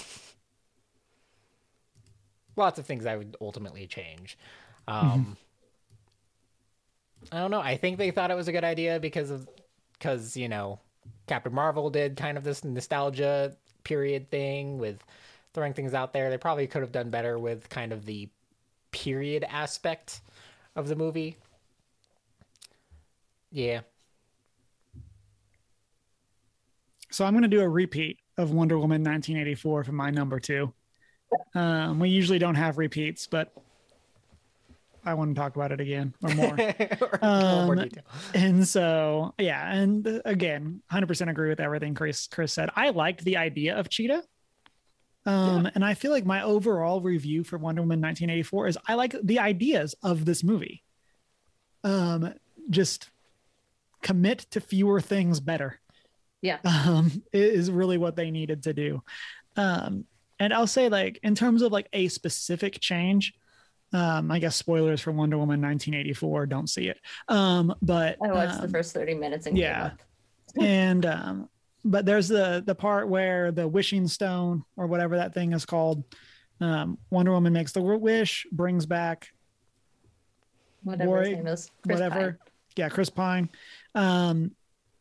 Lots of things I would ultimately change. Um, I don't know. I think they thought it was a good idea because of because you know Captain Marvel did kind of this nostalgia period thing with throwing things out there. They probably could have done better with kind of the period aspect of the movie. Yeah. So I'm going to do a repeat of Wonder Woman 1984 for my number two. Um, we usually don't have repeats, but I want to talk about it again or more. Or little more Um, detail. and so, yeah, and again, 100% agree with everything Chris Chris said. I liked the idea of Cheetah. Um, and I feel like my overall review for Wonder Woman 1984 is I like the ideas of this movie. Um, just commit to fewer things better yeah, um is really what they needed to do um and i'll say like in terms of like a specific change um i guess spoilers for wonder woman 1984 don't see it um but I watched the um, first 30 minutes and yeah. and um but there's the the part where the wishing stone or whatever that thing is called um wonder woman makes the wish brings back Whatever his Roy, name is. Chris whatever Pine. yeah chris pine um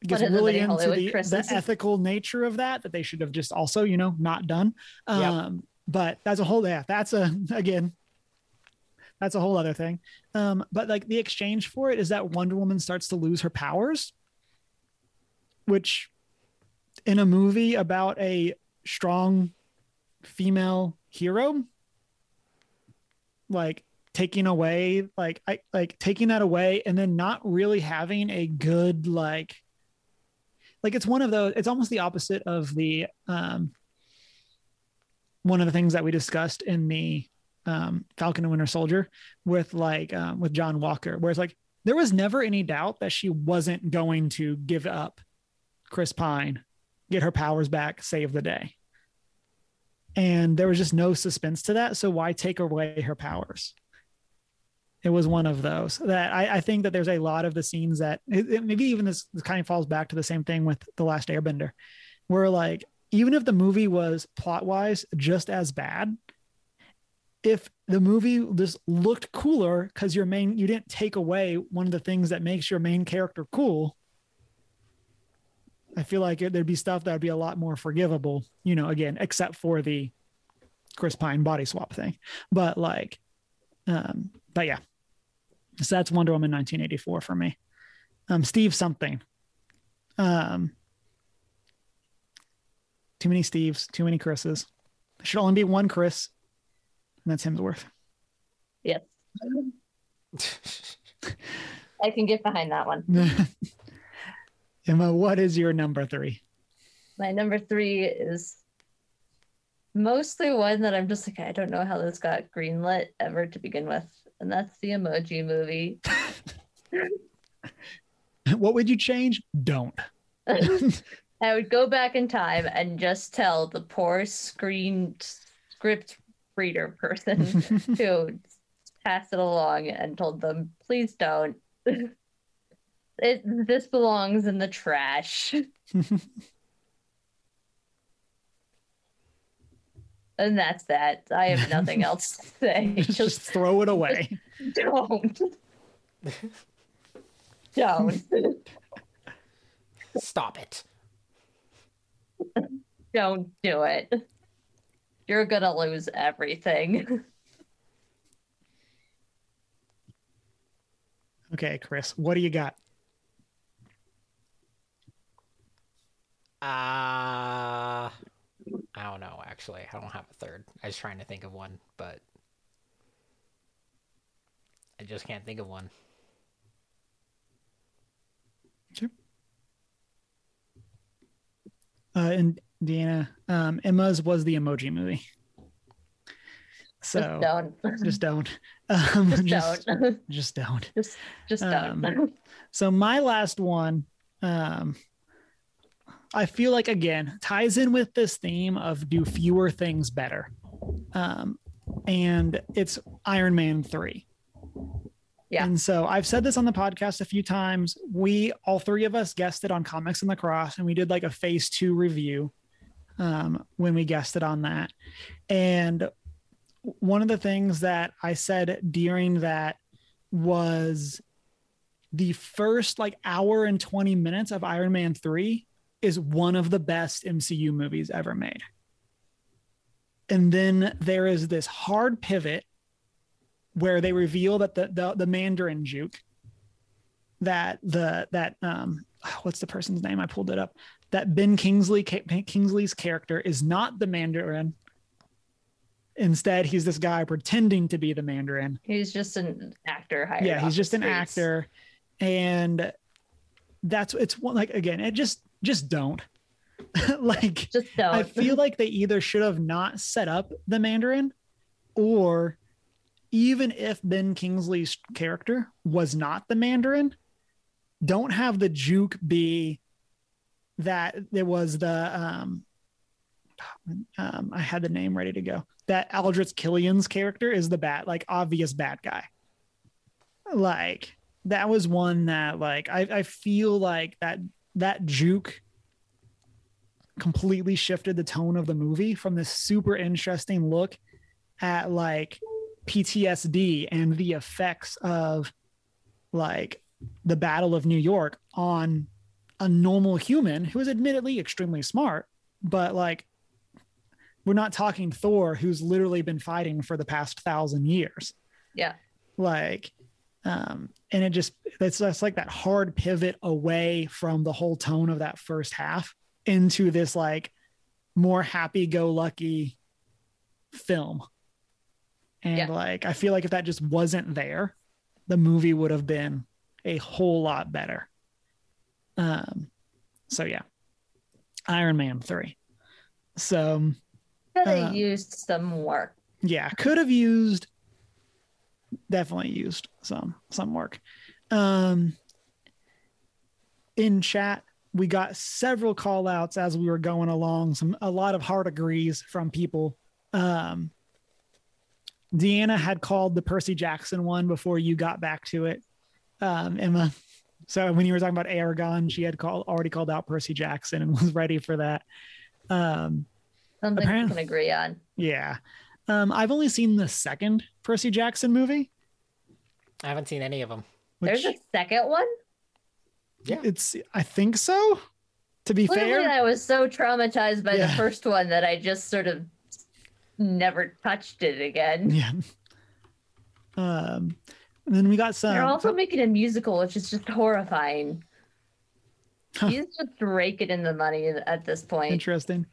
gets the really into Hollywood the, the ethical nature of that that they should have just also you know not done Yep. um but that's a whole yeah that's a again that's a whole other thing. Um but like the exchange for it is that wonder woman starts to lose her powers which in a movie about a strong female hero like taking away like i like taking that away and then not really having a good like like it's one of those it's almost the opposite of the um one of the things that we discussed in the um falcon and winter soldier with like um, with john walker where it's like there was never any doubt that she wasn't going to give up chris pine get her powers back save the day. And there was just no suspense to that so why take away her powers? It was one of those that I, I think that there's a lot of the scenes that it, it- maybe even this, this kind of falls back to the same thing with the last airbender where like even if the movie was plot wise just as bad, if the movie just looked cooler because your main you didn't take away one of the things that makes your main character cool. I feel like it, there'd be stuff that would be a lot more forgivable, you know, again, except for the Chris Pine body swap thing. But like, um, but yeah. So that's Wonder Woman 1984 for me. Um, Steve something. Um, too many Steves, too many Chris's. There should only be one Chris, and that's Hemsworth. Yes. I can get behind that one. Emma, what is your number three? My number three is mostly one that I'm just like, I don't know how this got greenlit ever to begin with. And that's the emoji movie. what would you change? Don't. I would go back in time and just tell the poor screen script reader person to pass it along and told them, please don't. It, this belongs in the trash. and that's that. I have nothing else to say. just, just throw it away. Don't. don't. Stop it. Don't do it. You're gonna lose everything. Okay, Chris, what do you got? Uh, I don't know, actually. I don't have a third. I was trying to think of one, but I just can't think of one. Sure. Uh, and Deanna, um, Emma's was the emoji movie. So just don't. Just don't. Um, just, just, don't. just don't. Just just don't. Um, So my last one, um, I feel like again ties in with this theme of do fewer things better, um, and it's Iron Man three. Yeah. And so I've said this on the podcast a few times. We all three of us guested on Comics and the Cross, and we did like a phase two review um, when we guested on that. And one of the things that I said during that was the first like hour and 20 minutes of Iron Man 3 is one of the best MCU movies ever made. And then there is this hard pivot where they reveal that the the, the Mandarin juke that the that um what's the person's name I pulled it up that Ben Kingsley Kingsley's character is not the Mandarin Instead, he's this guy pretending to be the Mandarin. He's just an actor hired. Yeah, he's just an streets. actor, and that's it's one like again, it just just don't like. Just don't. I feel like they either should have not set up the Mandarin, or even if Ben Kingsley's character was not the Mandarin, don't have the juke be that there was the um um I had the name ready to go. That Aldrich Killian's character is the bad, like obvious bad guy. Like that was one that like I, I feel like that that juke completely shifted the tone of the movie from this super interesting look at like PTSD and the effects of like the Battle of New York on a normal human who is admittedly extremely smart, but like we're not talking Thor, who's literally been fighting for the past thousand years. Yeah. Like, um, and it just it's just like that hard pivot away from the whole tone of that first half into this like more happy-go-lucky film. And Yeah. like I feel like if that just wasn't there, the movie would have been a whole lot better. Um so yeah. Iron Man 3. So Could have uh, used some work. yeah could have used definitely used some some work um in chat we got several call outs as we were going along some a lot of hard agrees from people um deanna had called the percy jackson one before you got back to it um emma So when you were talking about Eragon, she had called already called out Percy Jackson and was ready for that. Um, Something we Apparently- can agree on. yeah. Um, I've only seen the second Percy Jackson movie. I haven't seen any of them. Which There's a second one. Yeah. it's I think so. To be Clearly, fair, I was so traumatized by the first one that I just sort of never touched it again. yeah. Um, and then we got some. They're also making a musical, which is just horrifying. Huh. He's just raking in the money at this point, interesting.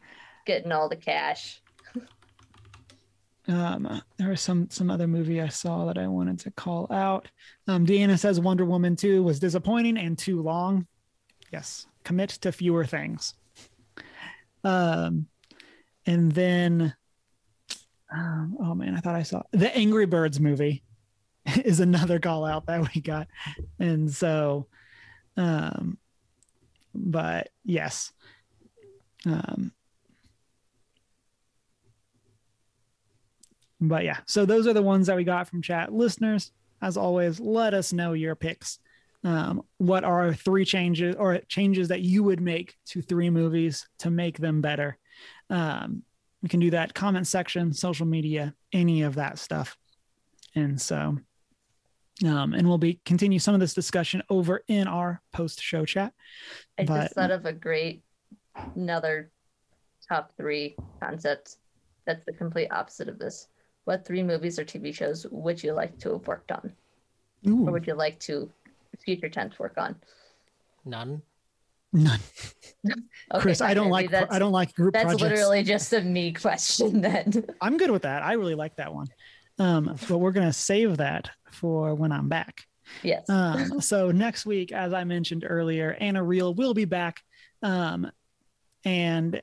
getting all the cash. Um, there was some some other movie I saw that I wanted to call out. Um, Deanna says Wonder Woman 2 was disappointing and too long. Yes, commit to fewer things. Um, and then, um, oh man, I thought I saw the Angry Birds movie is another call out that we got, and so, um, but yes, um, But yeah, so those are the ones that we got from chat. Listeners, as always, let us know your picks. Um, what are three changes or changes that you would make to three movies to make them better? Um, we can do that comment section, social media, any of that stuff. And so, um, and we'll be continue some of this discussion over in our post show chat. I But- just thought of a great another top three concept. That's the complete opposite of this. What three movies or TV shows would you like to have worked on, or would you like to future tense work on? None. none. Okay, Chris, I don't like I don't like group That's projects. literally just a me question then. I'm good with that. I really like that one. Um, but we're gonna save that for when I'm back. yes. Um, so next week, as I mentioned earlier, Anna Real will be back. Um, and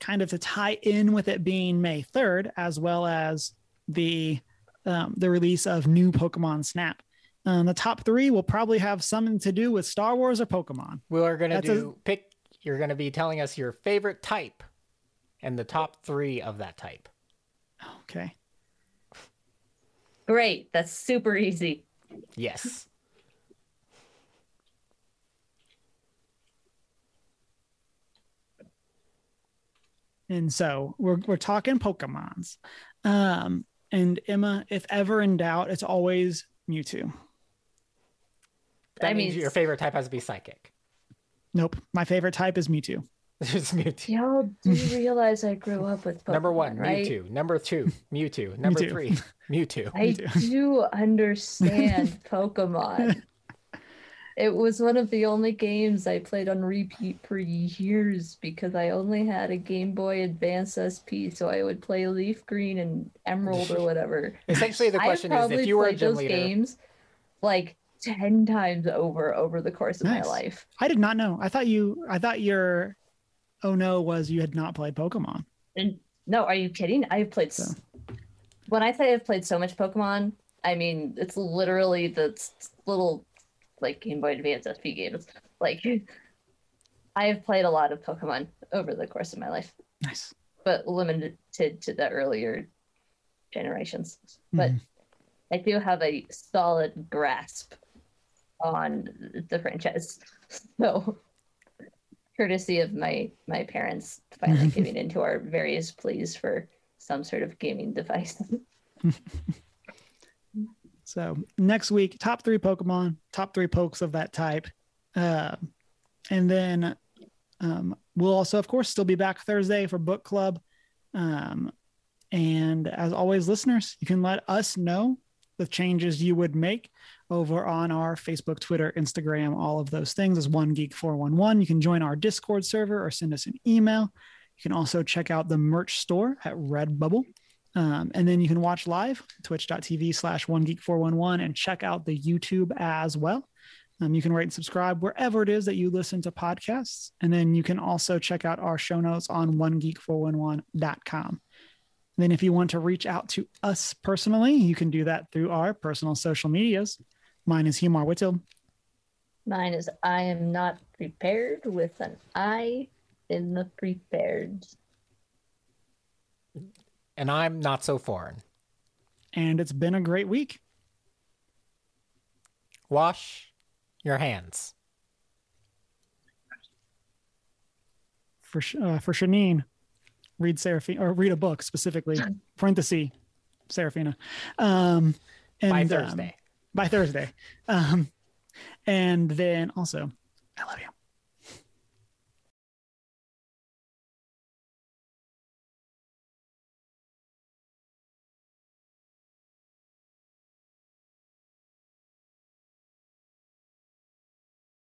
kind of to tie in with it being May 3rd, as well as the um, the release of new Pokemon Snap. Um, the top three will probably have something to do with Star Wars or Pokemon. We are gonna That's a- do pick. You're gonna be telling us your favorite type, and the top three of that type. Okay. Great. That's super easy. Yes. And so we're we're talking Pokemons. Um, and Emma, if ever in doubt, it's always Mewtwo. That I means mean- your favorite type has to be psychic. Nope. My favorite type is Mewtwo. It's Mewtwo. Y'all do realize I grew up with Pokemon, Number one, right? Mewtwo. Number two, Mewtwo. Number Mewtwo. three, Mewtwo. I too. do understand Pokemon. It was one of the only games I played on repeat for years because I only had a Game Boy Advance SP, so I would play Leaf Green and Emerald or whatever. Essentially, the question is probably if you were a played gym those leader. games like ten times over over the course of Nice. my life. I did not know. I thought you. I thought your. Oh no, was you had not played Pokemon. And no, are you kidding? I've played. So. When I say I've played so much Pokemon, I mean it's literally the little like Game Boy Advance SP games. Like I have played a lot of Pokemon over the course of my life, Nice. but limited to the earlier generations. Mm-hmm. But I do have a solid grasp on the franchise. So courtesy of my my parents finally giving into our various pleas for some sort of gaming device. So next week, top three Pokemon, top three pokes of that type, uh, and then um, we'll also, of course, still be back Thursday for book club. Um, and as always, listeners, you can let us know the changes you would make over on our Facebook, Twitter, Instagram, all of those things as One Geek 411. You can join our Discord server or send us an email. You can also check out the merch store at Redbubble. Um, and then you can watch live twitch.tv slash one geek 411 and check out the YouTube as well. Um, you can rate and subscribe wherever it is that you listen to podcasts. And then you can also check out our show notes on one onegeek411.com. Then, if you want to reach out to us personally, you can do that through our personal social medias. Mine is Humar Whitfield. Mine is I am not prepared with an I in the prepared. And I'm not so foreign. And it's been a great week. Wash your hands. For uh, for Shanine, read Seraphina or read a book specifically. Parenthesis, Seraphina. Um, and, By Thursday. Um, by Thursday. Um, and then also, I love you.